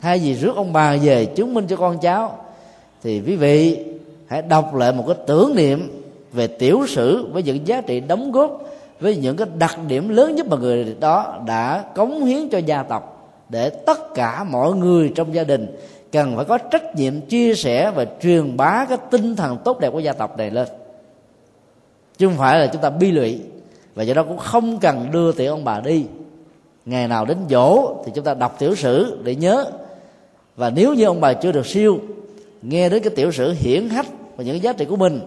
thay vì rước ông bà về chứng minh cho con cháu thì quý vị hãy đọc lại một cái tưởng niệm về tiểu sử với những giá trị đóng góp, với những cái đặc điểm lớn nhất mà người đó đã cống hiến cho gia tộc, để tất cả mọi người trong gia đình cần phải có trách nhiệm chia sẻ và truyền bá cái tinh thần tốt đẹp của gia tộc này lên. Chứ không phải là chúng ta bi lụy, và do đó cũng không cần đưa tiễn ông bà đi. Ngày nào đến dỗ thì chúng ta đọc tiểu sử để nhớ. Và nếu như ông bà chưa được siêu nghe đến cái tiểu sử hiển hách và những giá trị của mình.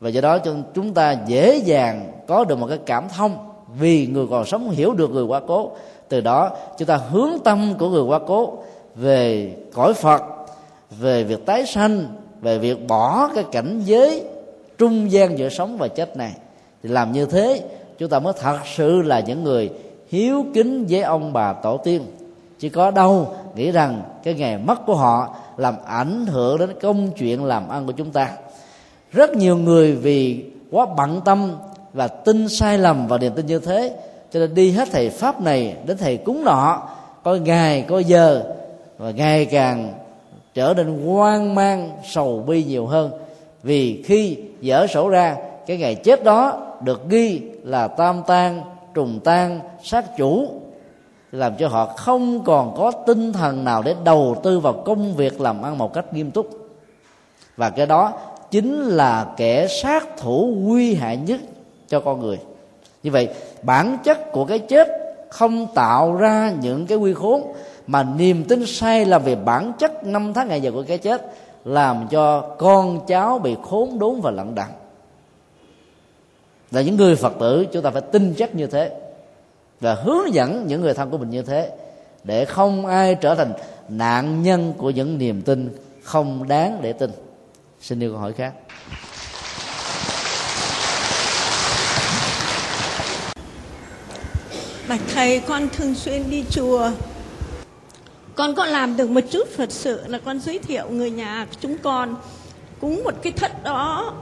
Và do đó chúng ta dễ dàng có được một cái cảm thông vì người còn sống hiểu được người quá cố. Từ đó, chúng ta hướng tâm của người quá cố về cõi phật, về việc tái sanh, về việc bỏ cái cảnh giới trung gian giữa sống và chết này. Thì làm như thế, chúng ta mới thật sự là những người hiếu kính với ông bà tổ tiên. Chỉ có đâu nghĩ rằng cái ngày mất của họ làm ảnh hưởng đến công chuyện làm ăn của chúng ta. Rất nhiều người vì quá bận tâm và tin sai lầm vào niềm tin như thế, cho nên đi hết thầy pháp này đến thầy cúng nọ, coi ngày, coi giờ, và ngày càng trở nên hoang mang, sầu bi nhiều hơn. Vì khi dở sổ ra, cái ngày chết đó được ghi là tam tan trùng tan sát chủ làm cho họ không còn có tinh thần nào để đầu tư vào công việc làm ăn một cách nghiêm túc. Và cái đó chính là kẻ sát thủ nguy hại nhất cho con người. Như vậy, bản chất của cái chết không tạo ra những cái quy khốn, mà niềm tin sai là về bản chất năm tháng ngày giờ của cái chết làm cho con cháu bị khốn đốn và lận đận là những người phật tử, chúng ta phải tin chắc như thế và hướng dẫn những người thân của mình như thế để không ai trở thành nạn nhân của những niềm tin không đáng để tin. Xin yêu câu hỏi khác. Bạch thầy, con thường xuyên đi chùa. Con có làm được một chút phật sự là con giới thiệu người nhà chúng con. Cúng một cái thất đó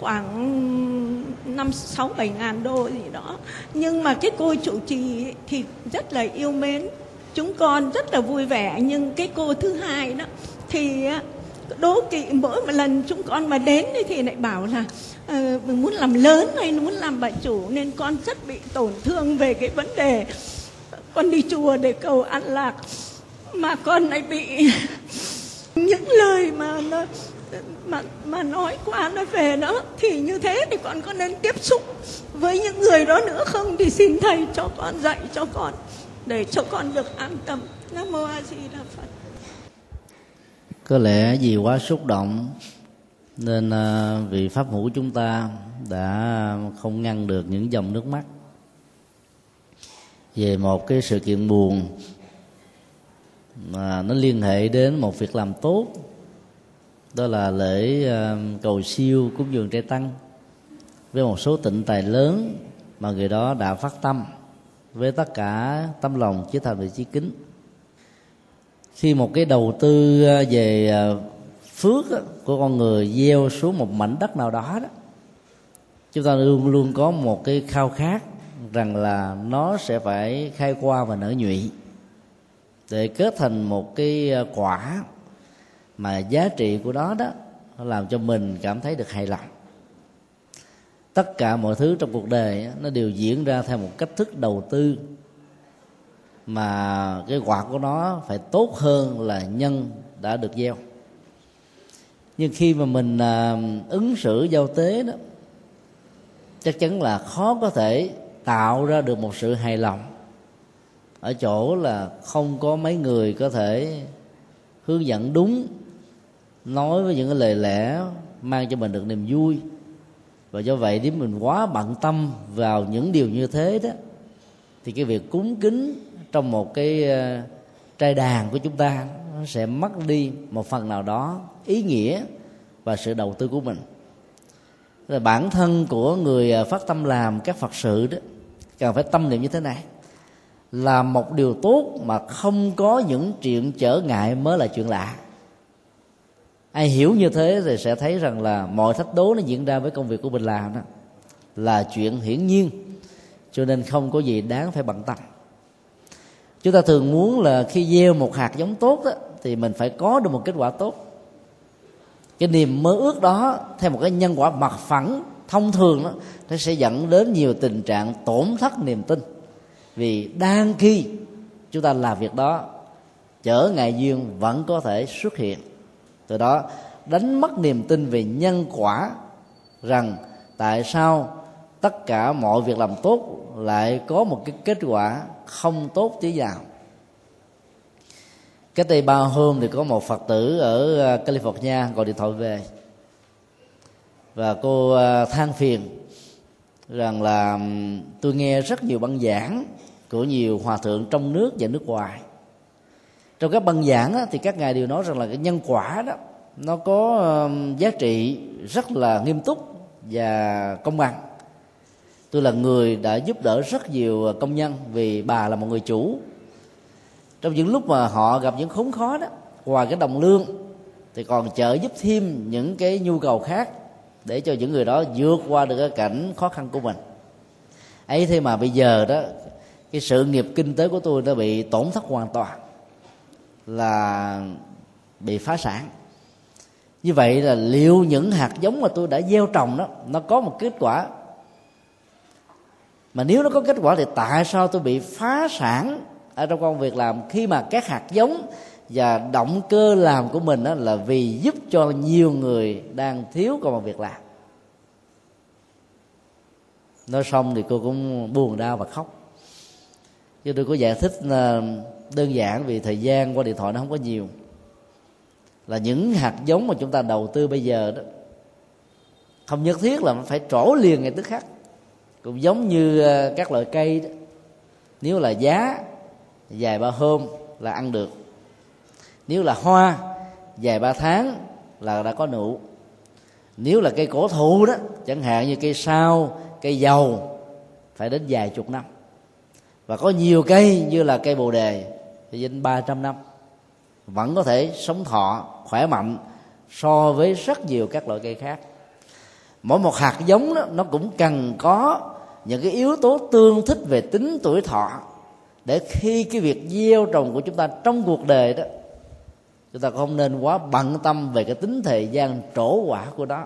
khoảng năm sáu bảy ngàn đô gì đó. Nhưng mà cái cô chủ trì thì rất là yêu mến. Chúng con rất là vui vẻ. Nhưng cái cô thứ hai đó thì à, đố kỵ mỗi một lần chúng con mà đến thì lại bảo là uh, muốn làm lớn hay muốn làm bà chủ nên con rất bị tổn thương về cái vấn đề con đi chùa để cầu an lạc. Mà con lại bị những lời mà nó mà mà nói qua nó về đó thì như thế thì con có nên tiếp xúc với những người đó nữa không? Thì xin thầy cho con dạy cho con, để cho con được an tâm. Nam mô a di đà phật. Có lẽ vì quá xúc động, nên à, vị pháp hữu chúng ta đã không ngăn được những dòng nước mắt. Về một cái sự kiện buồn mà nó liên hệ đến một việc làm tốt đó là lễ ờ, cầu siêu cúng dường trai tăng. Với một số tịnh tài lớn mà người đó đã phát tâm, với tất cả tâm lòng chí thành và chí kính. Khi một cái đầu tư ờ, về ờ, phước của con người gieo xuống một mảnh đất nào đó đó, chúng ta luôn luôn có một cái khao khát rằng là nó sẽ phải khai qua và nở nhụy để kết thành một cái quả mà giá trị của nó đó nó làm cho mình cảm thấy được hài lòng. Tất cả mọi thứ trong cuộc đời nó đều diễn ra theo một cách thức đầu tư mà cái quả của nó phải tốt hơn là nhân đã được gieo. Nhưng khi mà mình à, ứng xử giao tế đó chắc chắn là khó có thể tạo ra được một sự hài lòng ở chỗ là không có mấy người có thể hướng dẫn đúng nói với những cái lời lẽ mang cho mình được niềm vui. Và do vậy nếu mình quá bận tâm vào những điều như thế đó, thì cái việc cúng kính trong một cái ờ, trai đàn của chúng ta nó sẽ mất đi một phần nào đó ý nghĩa và sự đầu tư của mình. Là bản thân của người ờ, phát tâm làm các phật sự đó, cần phải tâm niệm như thế này. Là một điều tốt mà không có những chuyện trở ngại mới là chuyện lạ ai hiểu như thế thì sẽ thấy rằng là mọi thách đố nó diễn ra với công việc của mình làm đó là chuyện hiển nhiên cho nên không có gì đáng phải bận tâm. Chúng ta thường muốn là khi gieo một hạt giống tốt đó, thì mình phải có được một kết quả tốt. Cái niềm mơ ước đó theo một cái nhân quả mặt phẳng thông thường đó nó sẽ dẫn đến nhiều tình trạng tổn thất niềm tin. Vì đang khi chúng ta làm việc đó trở ngại duyên vẫn có thể xuất hiện từ đó, đánh mất niềm tin về nhân quả rằng tại sao tất cả mọi việc làm tốt lại có một cái kết quả không tốt tí nào. Cái tây ba hôm thì có một phật tử ở à, california gọi điện thoại về. Và cô à, than phiền rằng là tôi nghe rất nhiều băng giảng của nhiều hòa thượng trong nước và nước ngoài trong các băng giảng á, thì các ngài đều nói rằng là cái nhân quả đó nó có giá trị rất là nghiêm túc và công bằng. Tôi là người đã giúp đỡ rất nhiều ờ, công nhân vì bà là một người chủ. Trong những lúc mà họ gặp những khốn khó đó ngoài cái đồng lương thì còn trợ giúp thêm những cái nhu cầu khác để cho những người đó vượt qua được cái cảnh khó khăn của mình. Ấy thế mà bây giờ đó cái sự nghiệp kinh tế của tôi đã bị tổn thất hoàn toàn là bị phá sản. Như vậy là liệu những hạt giống mà tôi đã gieo trồng đó, nó có một kết quả? Mà nếu nó có kết quả thì tại sao tôi bị phá sản ở trong công việc làm khi mà các hạt giống và động cơ làm của mình đó là vì giúp cho nhiều người đang thiếu công việc làm? Nói xong thì cô cũng buồn đau và khóc. Chứ tôi có giải thích ờ, đơn giản vì thời gian qua điện thoại nó không có nhiều. Là những hạt giống mà chúng ta đầu tư bây giờ đó, không nhất thiết là phải trổ liền ngay tức khắc. Cũng giống như ờ, các loại cây đó. Nếu là giá dài ba hôm là ăn được. Nếu là hoa dài ba tháng là đã có nụ. Nếu là cây cổ thụ đó, chẳng hạn như cây sao, cây dầu, phải đến vài chục năm. Và có nhiều cây như là cây bồ đề thì đến ba trăm năm. Vẫn có thể sống thọ khỏe mạnh so với rất nhiều các loại cây khác. Mỗi một hạt giống đó, nó cũng cần có những cái yếu tố tương thích về tính tuổi thọ để khi cái việc gieo trồng của chúng ta trong cuộc đời đó chúng ta không nên quá bận tâm về cái tính thời gian trổ quả của nó.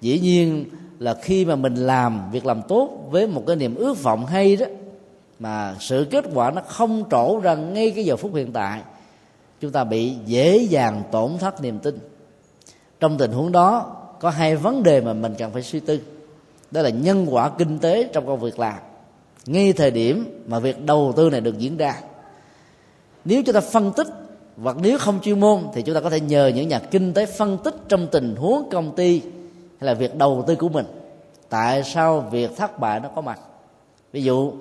Dĩ nhiên là khi mà mình làm việc làm tốt với một cái niềm ước vọng hay đó mà sự kết quả nó không trổ ra ngay cái giờ phút hiện tại, chúng ta bị dễ dàng tổn thất niềm tin. Trong tình huống đó, có hai vấn đề mà mình cần phải suy tư. Đó là nhân quả kinh tế trong công việc làm. Ngay thời điểm mà việc đầu tư này được diễn ra. Nếu chúng ta phân tích, hoặc nếu không chuyên môn, thì chúng ta có thể nhờ những nhà kinh tế phân tích trong tình huống công ty hay là việc đầu tư của mình. Tại sao việc thất bại nó có mặt? Ví dụ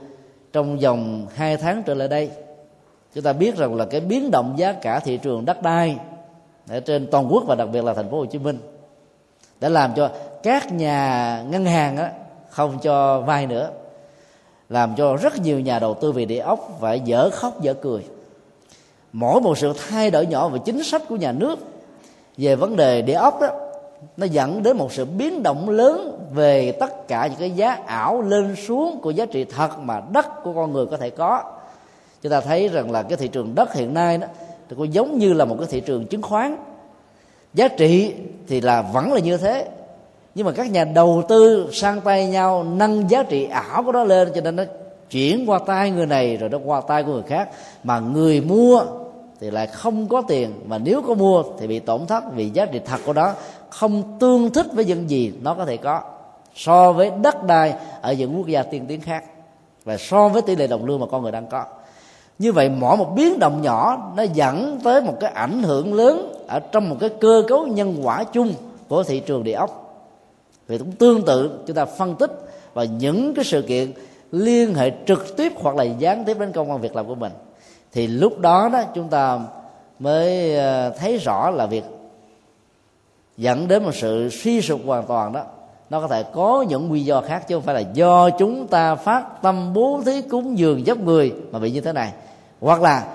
trong vòng 2 tháng trở lại đây chúng ta biết rằng là cái biến động giá cả thị trường đất đai ở trên toàn quốc và đặc biệt là thành phố Hồ Chí Minh đã làm cho các nhà ngân hàng á, không cho vay nữa làm cho rất nhiều nhà đầu tư về địa ốc phải dở khóc dở cười. Mỗi một sự thay đổi nhỏ về chính sách của nhà nước về vấn đề địa ốc đó nó dẫn đến một sự biến động lớn về tất cả những cái giá ảo lên xuống của giá trị thật mà đất của con người có thể có. Chúng ta thấy rằng là cái thị trường đất hiện nay đó, thì cũng giống như là một cái thị trường chứng khoán. Giá trị thì là vẫn là như thế, nhưng mà các nhà đầu tư sang tay nhau nâng giá trị ảo của nó lên, cho nên nó chuyển qua tay người này rồi nó qua tay của người khác. Mà người mua thì lại không có tiền, mà nếu có mua thì bị tổn thất vì giá trị thật của nó không tương thích với những gì nó có thể có so với đất đai ở những quốc gia tiên tiến khác và so với tỷ lệ đồng lương mà con người đang có. Như vậy, mỗi một biến động nhỏ nó dẫn tới một cái ảnh hưởng lớn ở trong một cái cơ cấu nhân quả chung của thị trường địa ốc. Vì cũng tương tự, chúng ta phân tích và những cái sự kiện liên hệ trực tiếp hoặc là gián tiếp đến công an việc làm của mình, thì lúc đó đó chúng ta mới ờ, thấy rõ là việc dẫn đến một sự suy sụp hoàn toàn đó. Nó có thể có những nguyên do khác chứ không phải là do chúng ta phát tâm bố thí cúng dường giúp người mà bị như thế này. Hoặc là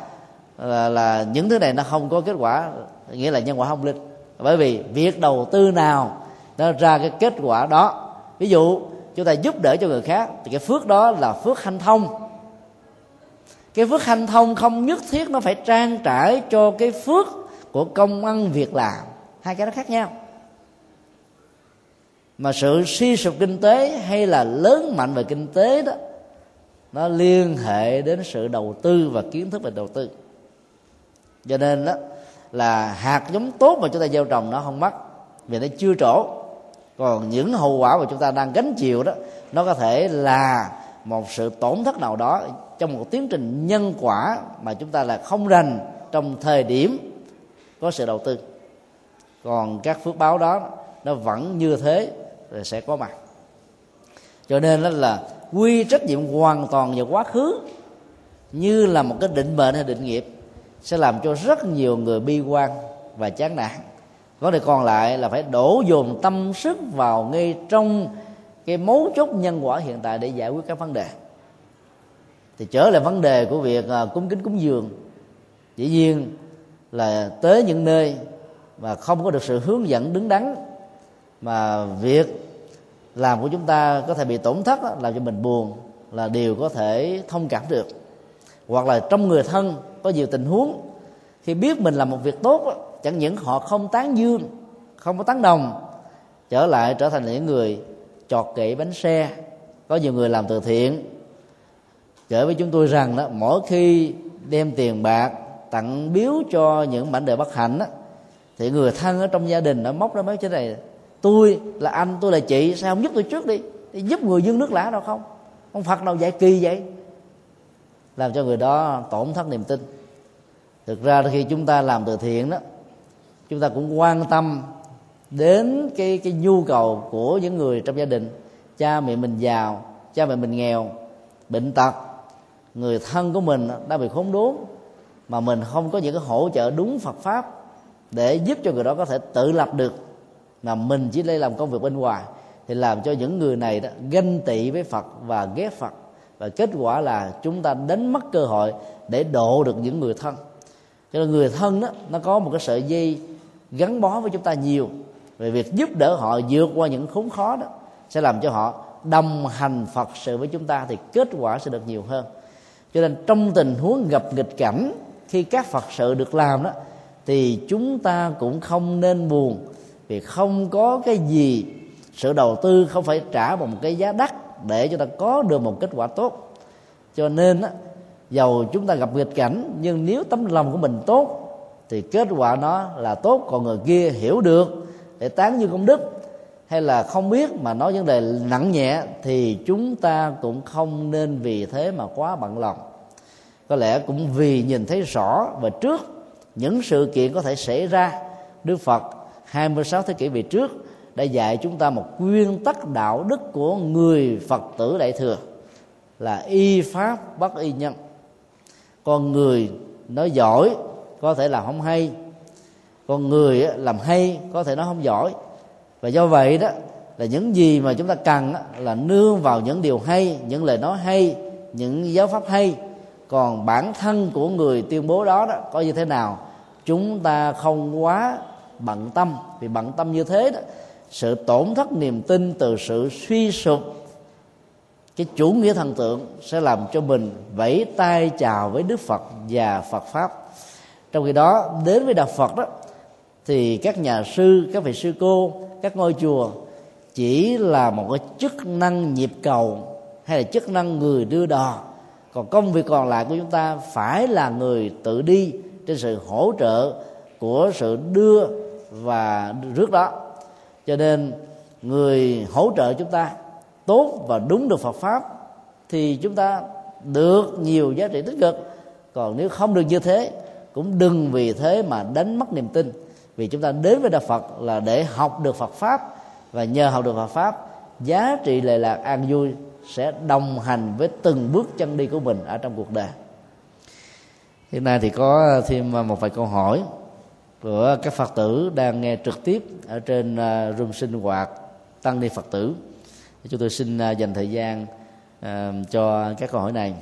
là, là những thứ này nó không có kết quả nghĩa là nhân quả không linh. Bởi vì việc đầu tư nào nó ra cái kết quả đó. Ví dụ chúng ta giúp đỡ cho người khác thì cái phước đó là phước hanh thông. Cái phước hanh thông không nhất thiết nó phải trang trải cho cái phước của công ăn việc làm hai cái đó khác nhau. Mà sự suy sụp kinh tế hay là lớn mạnh về kinh tế đó, nó liên hệ đến sự đầu tư và kiến thức về đầu tư. Cho nên đó là hạt giống tốt mà chúng ta gieo trồng nó không mất vì nó chưa trổ. Còn những hậu quả mà chúng ta đang gánh chịu đó, nó có thể là một sự tổn thất nào đó trong một tiến trình nhân quả mà chúng ta là không rành trong thời điểm có sự đầu tư còn các phước báo đó, nó vẫn như thế, rồi sẽ có mặt. Cho nên đó là quy trách nhiệm hoàn toàn về quá khứ, như là một cái định mệnh hay định nghiệp, sẽ làm cho rất nhiều người bi quan và chán nản. Có thể còn lại là phải đổ dồn tâm sức vào ngay trong cái mấu chốt nhân quả hiện tại để giải quyết các vấn đề. Thì trở lại vấn đề của việc à, cúng kính cúng dường. Dĩ nhiên là tới những nơi mà không có được sự hướng dẫn đứng đắn mà việc làm của chúng ta có thể bị tổn thất làm cho mình buồn là điều có thể thông cảm được. Hoặc là trong người thân có nhiều tình huống khi biết mình làm một việc tốt chẳng những họ không tán dương không có tán đồng trở lại trở thành những người chọt kệ bánh xe. Có nhiều người làm từ thiện kể với chúng tôi rằng đó mỗi khi đem tiền bạc tặng biếu cho những mảnh đời bất hạnh đó, thì người thân ở trong gia đình nó móc ra mấy cái này, tôi là anh, tôi là chị, sao không giúp tôi trước đi? Thì giúp người dân nước lã đâu không? Ông phật nào dạy kỳ vậy? Làm cho người đó tổn thất niềm tin. Thực ra khi chúng ta làm từ thiện đó, chúng ta cũng quan tâm đến cái cái nhu cầu của những người trong gia đình. Cha mẹ mình giàu, cha mẹ mình nghèo, bệnh tật. Người thân của mình đang bị khốn đốn, mà mình không có những cái hỗ trợ đúng Phật pháp để giúp cho người đó có thể tự lập được mà mình chỉ lấy làm công việc bên ngoài, thì làm cho những người này đó ganh tị với Phật và ghét Phật. Và kết quả là chúng ta đánh mất cơ hội để độ được những người thân. Cho nên người thân đó, nó có một cái sợi dây gắn bó với chúng ta nhiều. Về việc giúp đỡ họ vượt qua những khốn khó đó sẽ làm cho họ đồng hành phật sự với chúng ta thì kết quả sẽ được nhiều hơn. Cho nên trong tình huống gặp nghịch cảnh, khi các phật sự được làm đó thì chúng ta cũng không nên buồn vì không có cái gì. Sự đầu tư không phải trả một cái giá đắt để cho ta có được một kết quả tốt. Cho nên á, dầu chúng ta gặp nghịch cảnh, nhưng nếu tấm lòng của mình tốt, thì kết quả nó là tốt. Còn người kia hiểu được để tán như công đức hay là không biết mà nói vấn đề nặng nhẹ, thì chúng ta cũng không nên vì thế mà quá bận lòng. Có lẽ cũng vì nhìn thấy rõ và trước những sự kiện có thể xảy ra. Đức Phật 26 thế kỷ về trước đã dạy chúng ta một nguyên tắc đạo đức của người Phật tử đại thừa là y pháp bất y nhân. Con người nói giỏi có thể làm không hay con người làm hay có thể nói không giỏi. Và do vậy đó là những gì mà chúng ta cần là nương vào những điều hay những lời nói hay những giáo pháp hay. Còn bản thân của người tuyên bố đó, đó có như thế nào? Chúng ta không quá bận tâm. Vì bận tâm như thế đó, sự tổn thất niềm tin từ sự suy sụp, cái chủ nghĩa thần tượng sẽ làm cho mình vẫy tay chào với đức phật và phật pháp. Trong khi đó, đến với đạo phật đó, thì các nhà sư, các vị sư cô, các ngôi chùa chỉ là một cái chức năng nhịp cầu hay là chức năng người đưa đò. Còn công việc còn lại của chúng ta phải là người tự đi trên sự hỗ trợ của sự đưa và rước đó. Cho nên người hỗ trợ chúng ta tốt và đúng được Phật pháp thì chúng ta được nhiều giá trị tích cực. Còn nếu không được như thế, cũng đừng vì thế mà đánh mất niềm tin. Vì chúng ta đến với đạo Phật là để học được Phật pháp và nhờ học được Phật pháp, giá trị lệ lạc an vui sẽ đồng hành với từng bước chân đi của mình ở trong cuộc đời hiện nay thì có thêm à, một vài câu hỏi của các phật tử đang nghe trực tiếp ở trên à, room sinh hoạt tăng ni phật tử. Chúng tôi xin à, dành thời gian cho các câu hỏi này.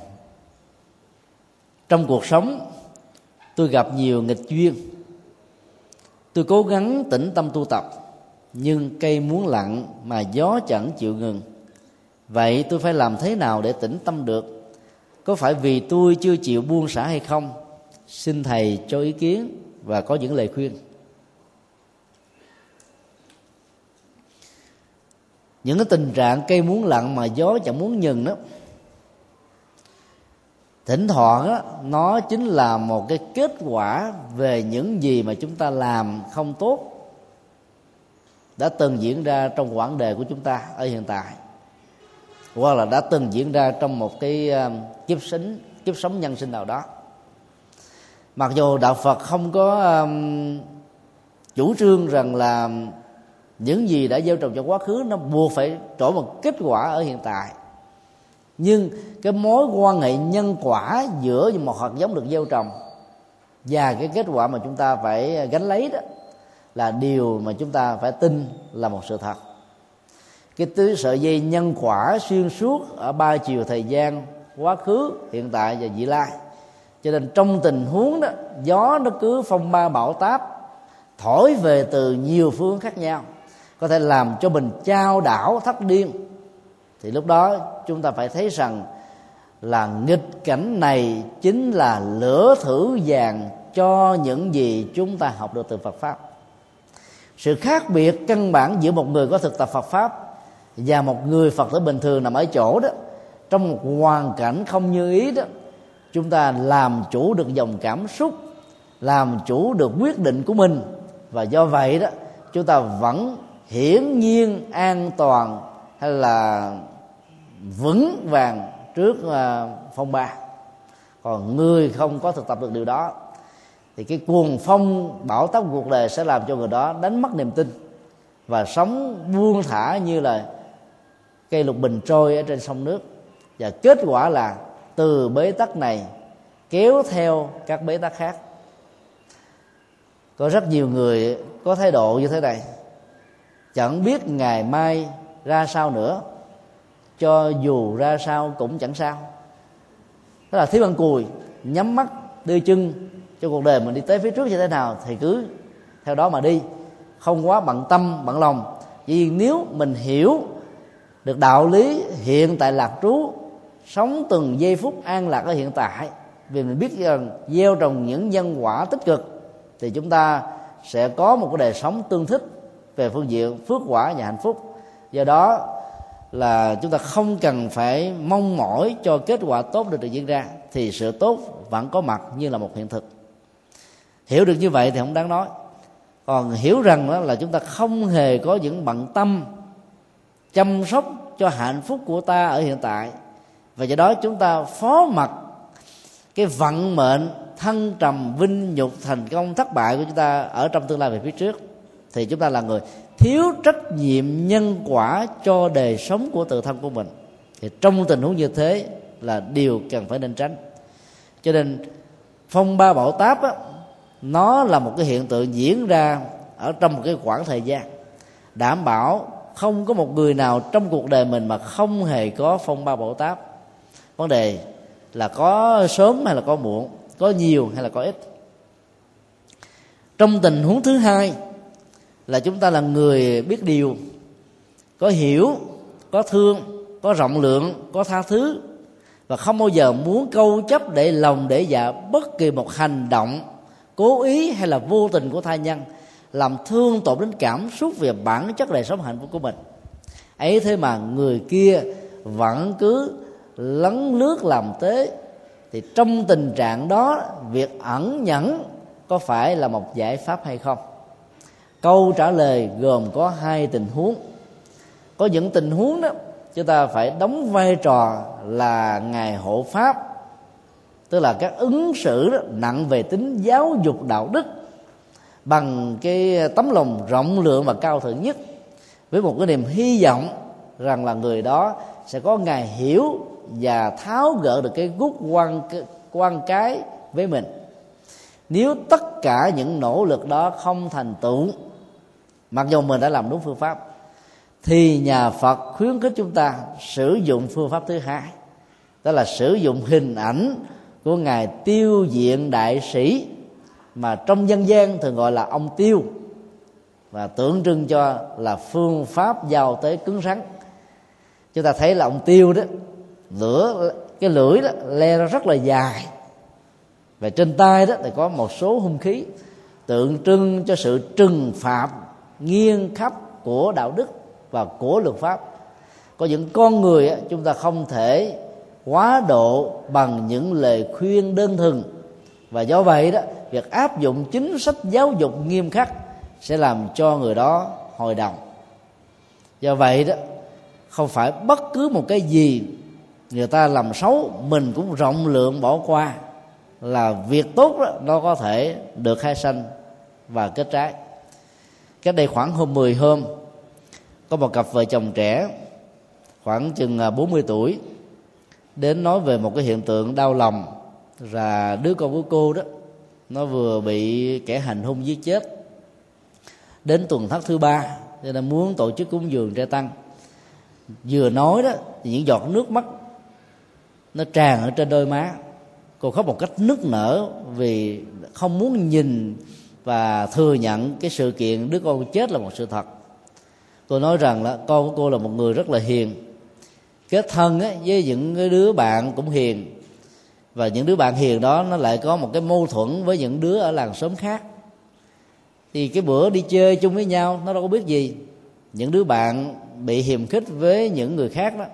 Trong cuộc sống, tôi gặp nhiều nghịch duyên. Tôi cố gắng tĩnh tâm tu tập, nhưng cây muốn lặng mà gió chẳng chịu ngừng. Vậy tôi phải làm thế nào để tĩnh tâm được? Có phải vì tôi chưa chịu buông xả hay không? Xin thầy cho ý kiến và có những lời khuyên. Những cái tình trạng cây muốn lặng mà gió chẳng muốn nhừng đó thỉnh thoảng đó, nó chính là một cái kết quả về những gì mà chúng ta làm không tốt đã từng diễn ra trong quãng đời của chúng ta ở hiện tại hoặc là đã từng diễn ra trong một cái ờ, kiếp sinh kiếp sống nhân sinh nào đó mặc dù đạo phật không có um, chủ trương rằng là những gì đã gieo trồng trong quá khứ nó buộc phải trổ một kết quả ở hiện tại. Nhưng cái mối quan hệ nhân quả giữa một hạt giống được gieo trồng và cái kết quả mà chúng ta phải gánh lấy đó là điều mà chúng ta phải tin là một sự thật. Cái tứ sợi dây nhân quả xuyên suốt ở ba chiều thời gian quá khứ hiện tại và vị lai cho nên trong tình huống đó, gió nó cứ phong ba bão táp, thổi về từ nhiều phương khác nhau, có thể làm cho mình trao đảo thất điên. Thì lúc đó chúng ta phải thấy rằng là nghịch cảnh này chính là lửa thử vàng cho những gì chúng ta học được từ Phật pháp. Sự khác biệt căn bản giữa một người có thực tập Phật pháp và một người Phật tử bình thường nằm ở chỗ đó, trong một hoàn cảnh không như ý đó chúng ta làm chủ được dòng cảm xúc, làm chủ được quyết định của mình. Và do vậy đó, chúng ta vẫn hiển nhiên an toàn hay là vững vàng trước à, phong ba. Còn người không có thực tập được điều đó, thì cái cuồng phong bão táp cuộc đời sẽ làm cho người đó đánh mất niềm tin và sống buông thả như là cây lục bình trôi ở trên sông nước. Và kết quả là từ bế tắc này kéo theo các bế tắc khác. Có rất nhiều người có thái độ như thế này. Chẳng biết ngày mai ra sao nữa, cho dù ra sao cũng chẳng sao. Tức là thiếu ăn cùi nhắm mắt, đưa chân cho cuộc đời mình đi tới phía trước như thế nào thì cứ theo đó mà đi. Không quá bận tâm, bận lòng. Vì nếu mình hiểu được đạo lý hiện tại lạc trú sống từng giây phút an lạc ở hiện tại. Vì mình biết rằng gieo trồng những nhân quả tích cực, thì chúng ta sẽ có một cái đời sống tương thích về phương diện phước quả và hạnh phúc. Do đó là chúng ta không cần phải mong mỏi cho kết quả tốt được diễn ra, thì sự tốt vẫn có mặt như là một hiện thực. Hiểu được như vậy thì không đáng nói. Còn hiểu rằng đó là chúng ta không hề có những bận tâm chăm sóc cho hạnh phúc của ta ở hiện tại và do đó chúng ta phó mặc cái vận mệnh thân trầm vinh nhục thành công thất bại của chúng ta ở trong tương lai về phía trước. Thì chúng ta là người thiếu trách nhiệm nhân quả cho đời sống của tự thân của mình. Thì trong tình huống như thế là điều cần phải nên tránh. Cho nên phong ba bão táp á, nó là một cái hiện tượng diễn ra ở trong một cái khoảng thời gian. Đảm bảo không có một người nào trong cuộc đời mình mà không hề có phong ba bão táp vấn đề là có sớm hay là có muộn, có nhiều hay là có ít. Trong tình huống thứ hai là chúng ta là người biết điều, có hiểu, có thương, có rộng lượng, có tha thứ, và không bao giờ muốn câu chấp để lòng để dạ bất kỳ một hành động cố ý hay là vô tình của thai nhân, làm thương tổn đến cảm xúc về bản chất đời sống hạnh phúc của mình. Ấy thế mà người kia vẫn cứ lấn lướt làm tế thì trong tình trạng đó việc ẩn nhẫn có phải là một giải pháp hay không? Câu trả lời gồm có hai tình huống. Có những tình huống đó chúng ta phải đóng vai trò là ngài hộ pháp tức là các ứng xử đó, nặng về tính giáo dục đạo đức bằng cái tấm lòng rộng lượng và cao thượng nhất với một cái niềm hy vọng rằng là người đó sẽ có ngày hiểu và tháo gỡ được cái gút quan quan cái với mình. Nếu tất cả những nỗ lực đó không thành tựu, mặc dù mình đã làm đúng phương pháp, thì nhà phật khuyến khích chúng ta sử dụng phương pháp thứ hai, đó là sử dụng hình ảnh của ngài tiêu diện đại sĩ, mà trong dân gian thường gọi là ông tiêu, và tượng trưng cho là phương pháp giao tế cứng rắn. Chúng ta thấy là ông tiêu đó lửa, cái lưỡi đó le ra rất là dài. Và trên tay đó thì có một số hung khí tượng trưng cho sự trừng phạt nghiêng khắp của đạo đức và của luật pháp. Có những con người chúng ta không thể quá độ bằng những lời khuyên đơn thuần. Và do vậy đó, việc áp dụng chính sách giáo dục nghiêm khắc sẽ làm cho người đó hồi đồng do vậy đó, không phải bất cứ một cái gì người ta làm xấu mình cũng rộng lượng bỏ qua. Là việc tốt đó, nó có thể được khai sanh và kết trái. Cách đây khoảng hôm 10 hôm có một cặp vợ chồng trẻ khoảng chừng à, 40 tuổi đến nói về một cái hiện tượng đau lòng. Là đứa con của cô đó nó vừa bị kẻ hành hung giết chết. Đến tuần thất thứ ba cho nên muốn tổ chức cúng dường trai tăng. Vừa nói đó thì những giọt nước mắt nó tràn ở trên đôi má. Cô khóc một cách nức nở vì không muốn nhìn và thừa nhận cái sự kiện đứa con chết là một sự thật. Tôi nói rằng là con của cô là một người rất là hiền. Kết thân ấy, với những cái đứa bạn cũng hiền. Và những đứa bạn hiền đó nó lại có một cái mâu thuẫn với những đứa ở làng xóm khác. Thì cái bữa đi chơi chung với nhau nó đâu có biết gì. Những đứa bạn bị hiềm khích với những người khác đó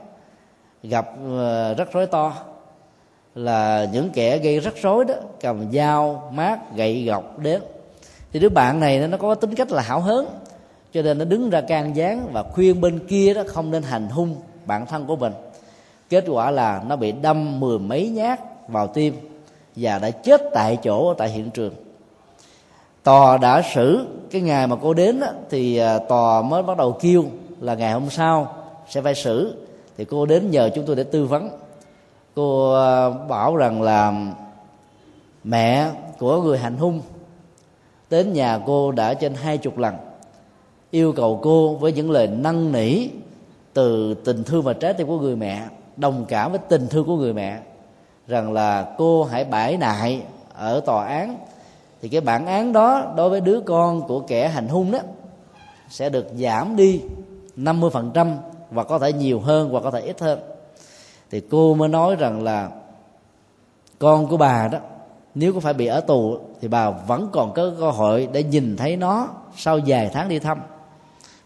gặp ờ, rắc rối to. Là những kẻ gây rắc rối đó cầm dao mát gậy gọc đến thì đứa bạn này nó có tính cách là hảo hớn cho nên nó đứng ra can gián và khuyên bên kia đó không nên hành hung bản thân của mình. Kết quả là nó bị đâm mười mấy nhát vào tim và đã chết tại chỗ ở tại hiện trường. Tòa đã xử cái ngày mà cô đến đó, thì ờ, tòa mới bắt đầu kêu là ngày hôm sau sẽ phải xử thì cô đến nhờ chúng tôi để tư vấn. Cô ờ, bảo rằng là mẹ của người hành hung đến nhà cô đã trên hai chục lần, yêu cầu cô với những lời năn nỉ từ tình thương và trái tim của người mẹ, đồng cảm với tình thương của người mẹ, rằng là cô hãy bãi nại ở tòa án. Thì cái bản án đó đối với đứa con của kẻ hành hung đó sẽ được giảm đi 50% và có thể nhiều hơn hoặc có thể ít hơn. Thì cô mới nói rằng là con của bà đó, nếu có phải bị ở tù, thì bà vẫn còn có cơ hội để nhìn thấy nó sau vài tháng đi thăm.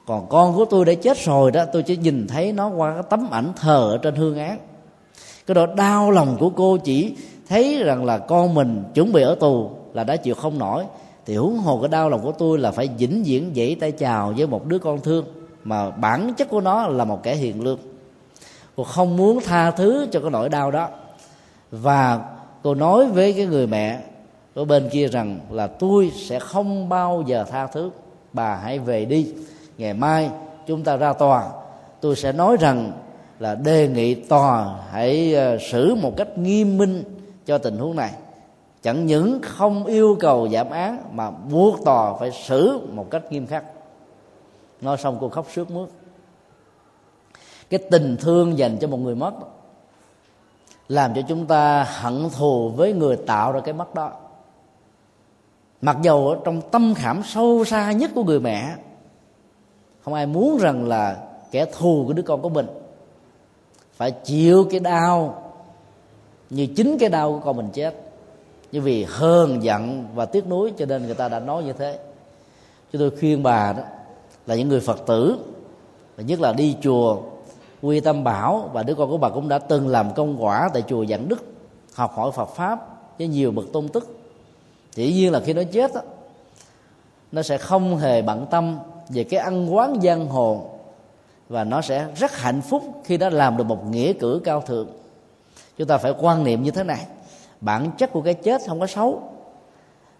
Còn con của tôi đã chết rồi đó, tôi chỉ nhìn thấy nó qua cái tấm ảnh thờ ở trên hương án. Cái đó đau lòng của cô chỉ thấy rằng là con mình chuẩn bị ở tù là đã chịu không nổi. Thì huống hồ cái đau lòng của tôi là phải vĩnh viễn dãy tay chào với một đứa con thương mà bản chất của nó là một kẻ hiền lương. Cô không muốn tha thứ cho cái nỗi đau đó. Và cô nói với cái người mẹ ở bên kia rằng là tôi sẽ không bao giờ tha thứ. Bà hãy về đi. Ngày mai chúng ta ra tòa. Tôi sẽ nói rằng là đề nghị tòa hãy ờ, xử một cách nghiêm minh cho tình huống này. Chẳng những không yêu cầu giảm án mà buộc tòa phải xử một cách nghiêm khắc nói xong cô khóc sướt mướt. Cái tình thương dành cho một người mất làm cho chúng ta hận thù với người tạo ra cái mất đó. Mặc dầu ở trong tâm khảm sâu xa nhất của người mẹ, không ai muốn rằng là kẻ thù của đứa con của mình phải chịu cái đau như chính cái đau của con mình chết. Như vì hơn giận và tiếc nuối cho nên người ta đã nói như thế. Cho tôi khuyên bà đó là những người phật tử. Và nhất là đi chùa quy tâm bảo và đứa con của bà cũng đã từng làm công quả tại chùa Dạng Đức học hỏi Phật pháp với nhiều bậc tôn tức. Chỉ nhiên là khi nó chết đó, nó sẽ không hề bận tâm về cái ăn quán giang hồ và nó sẽ rất hạnh phúc khi nó làm được một nghĩa cử cao thượng. Chúng ta phải quan niệm như thế này bản chất của cái chết không có xấu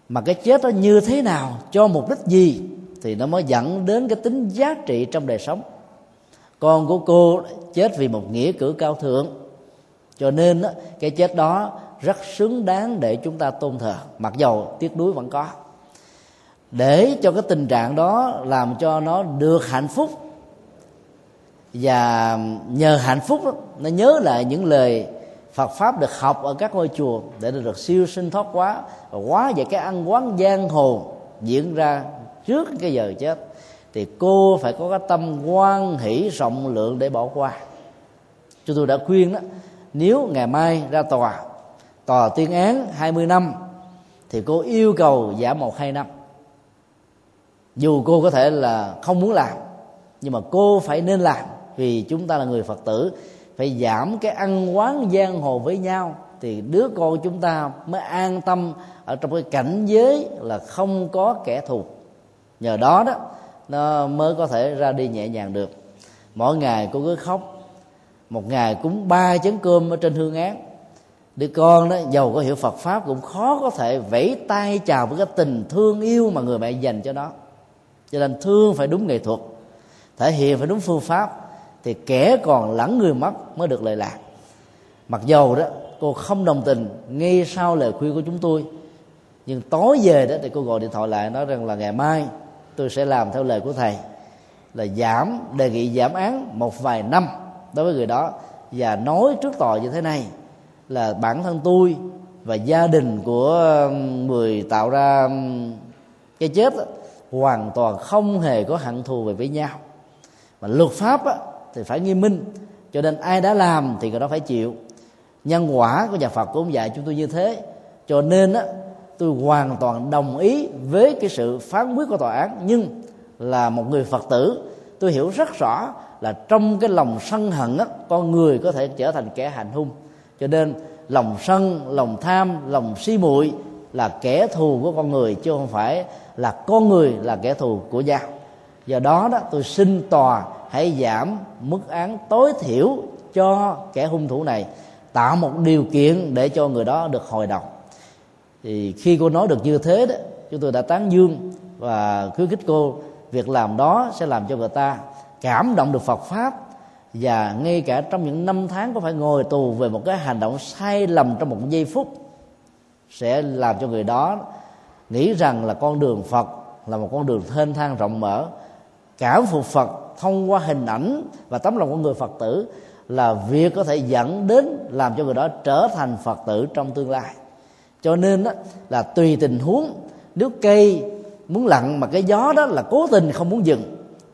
mà cái chết nó như thế nào cho mục đích gì thì nó mới dẫn đến cái tính giá trị trong đời sống. Con của cô chết vì một nghĩa cử cao thượng. Cho nên đó, cái chết đó rất xứng đáng để chúng ta tôn thờ mặc dầu tiếc nuối vẫn có. Để cho cái tình trạng đó làm cho nó được hạnh phúc và nhờ hạnh phúc đó, nó nhớ lại những lời Phật pháp được học ở các ngôi chùa để được siêu sinh thoát quá và quá về cái ăn quán giang hồ diễn ra trước cái giờ chết, thì cô phải có cái tâm quan hỷ rộng lượng để bỏ qua. Chúng tôi đã khuyên đó, nếu ngày mai ra tòa tòa tuyên án 20 năm, thì cô yêu cầu giảm một hai năm. Dù cô có thể là không muốn làm, nhưng mà cô phải nên làm, vì chúng ta là người phật tử, phải giảm cái ăn quán giang hồ với nhau, thì đứa con chúng ta mới an tâm ở trong cái cảnh giới là không có kẻ thù nhờ đó đó, nó mới có thể ra đi nhẹ nhàng được. Mỗi ngày cô cứ khóc. Một ngày cúng ba chén cơm ở trên hương án. Đứa con đó, giàu có hiểu Phật pháp, cũng khó có thể vẫy tay chào với cái tình thương yêu mà người mẹ dành cho nó. Cho nên thương phải đúng nghệ thuật, thể hiện phải đúng phương pháp, thì kẻ còn lẫn người mất mới được lời lạc. Mặc dầu đó, cô không đồng tình ngay sau lời khuyên của chúng tôi, nhưng tối về đó thì cô gọi điện thoại lại nói rằng là ngày mai tôi sẽ làm theo lời của thầy là giảm đề nghị giảm án một vài năm đối với người đó và nói trước tòa như thế này là bản thân tôi và gia đình của um, người tạo ra um, cái chết đó, hoàn toàn không hề có hận thù về với nhau. Mà luật pháp thì phải nghiêm minh cho nên ai đã làm thì người đó phải chịu. Nhân quả của nhà Phật cũng dạy chúng tôi như thế cho nên đó tôi hoàn toàn đồng ý với cái sự phán quyết của tòa án nhưng là một người Phật tử tôi hiểu rất rõ là trong cái lòng sân hận á, con người có thể trở thành kẻ hành hung. Cho nên lòng sân lòng tham lòng si muội là kẻ thù của con người chứ không phải là con người là kẻ thù của nhau. Do đó đó tôi xin tòa hãy giảm mức án tối thiểu cho kẻ hung thủ này tạo một điều kiện để cho người đó được hồi đồng thì khi cô nói được như thế đó, chúng tôi đã tán dương và khuyến khích cô việc làm đó sẽ làm cho người ta cảm động được Phật pháp. Và ngay cả trong những năm tháng có phải ngồi tù về một cái hành động sai lầm trong một giây phút, sẽ làm cho người đó nghĩ rằng là con đường Phật là một con đường thênh thang rộng mở. Cảm phục Phật thông qua hình ảnh và tấm lòng của người Phật tử là việc có thể dẫn đến làm cho người đó trở thành Phật tử trong tương lai cho nên đó, là tùy tình huống nếu cây muốn lặn mà cái gió đó là cố tình không muốn dừng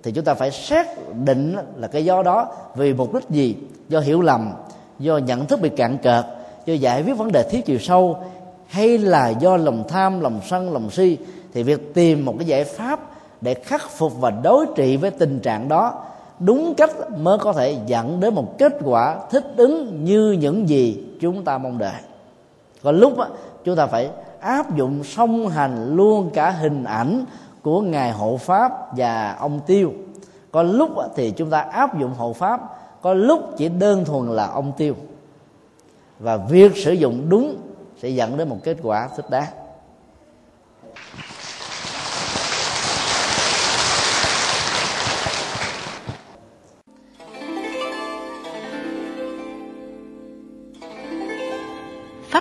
thì chúng ta phải xác định là cái gió đó vì mục đích gì? Do hiểu lầm do nhận thức bị cạn cợt do giải quyết vấn đề thiếu chiều sâu hay là do lòng tham lòng sân lòng si? Thì việc tìm một cái giải pháp để khắc phục và đối trị với tình trạng đó đúng cách mới có thể dẫn đến một kết quả thích ứng như những gì chúng ta mong đợi. Còn lúc đó, chúng ta phải áp dụng song hành luôn cả hình ảnh của ngài hộ pháp và ông tiêu. Có lúc thì chúng ta áp dụng hộ pháp, có lúc chỉ đơn thuần là ông tiêu. Và việc sử dụng đúng sẽ dẫn đến một kết quả thích đáng.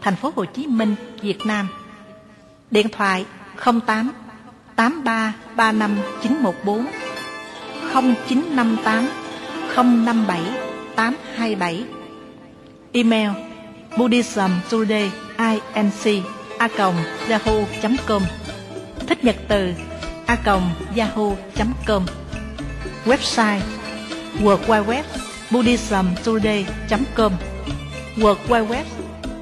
thành phố Hồ Chí Minh, Việt Nam. Điện thoại 08 83 35 914 0958 057 827 Email buddhismtoday inc a yahoo.com Thích nhật từ a yahoo.com Website www.buddhismtoday.com. World Wide Web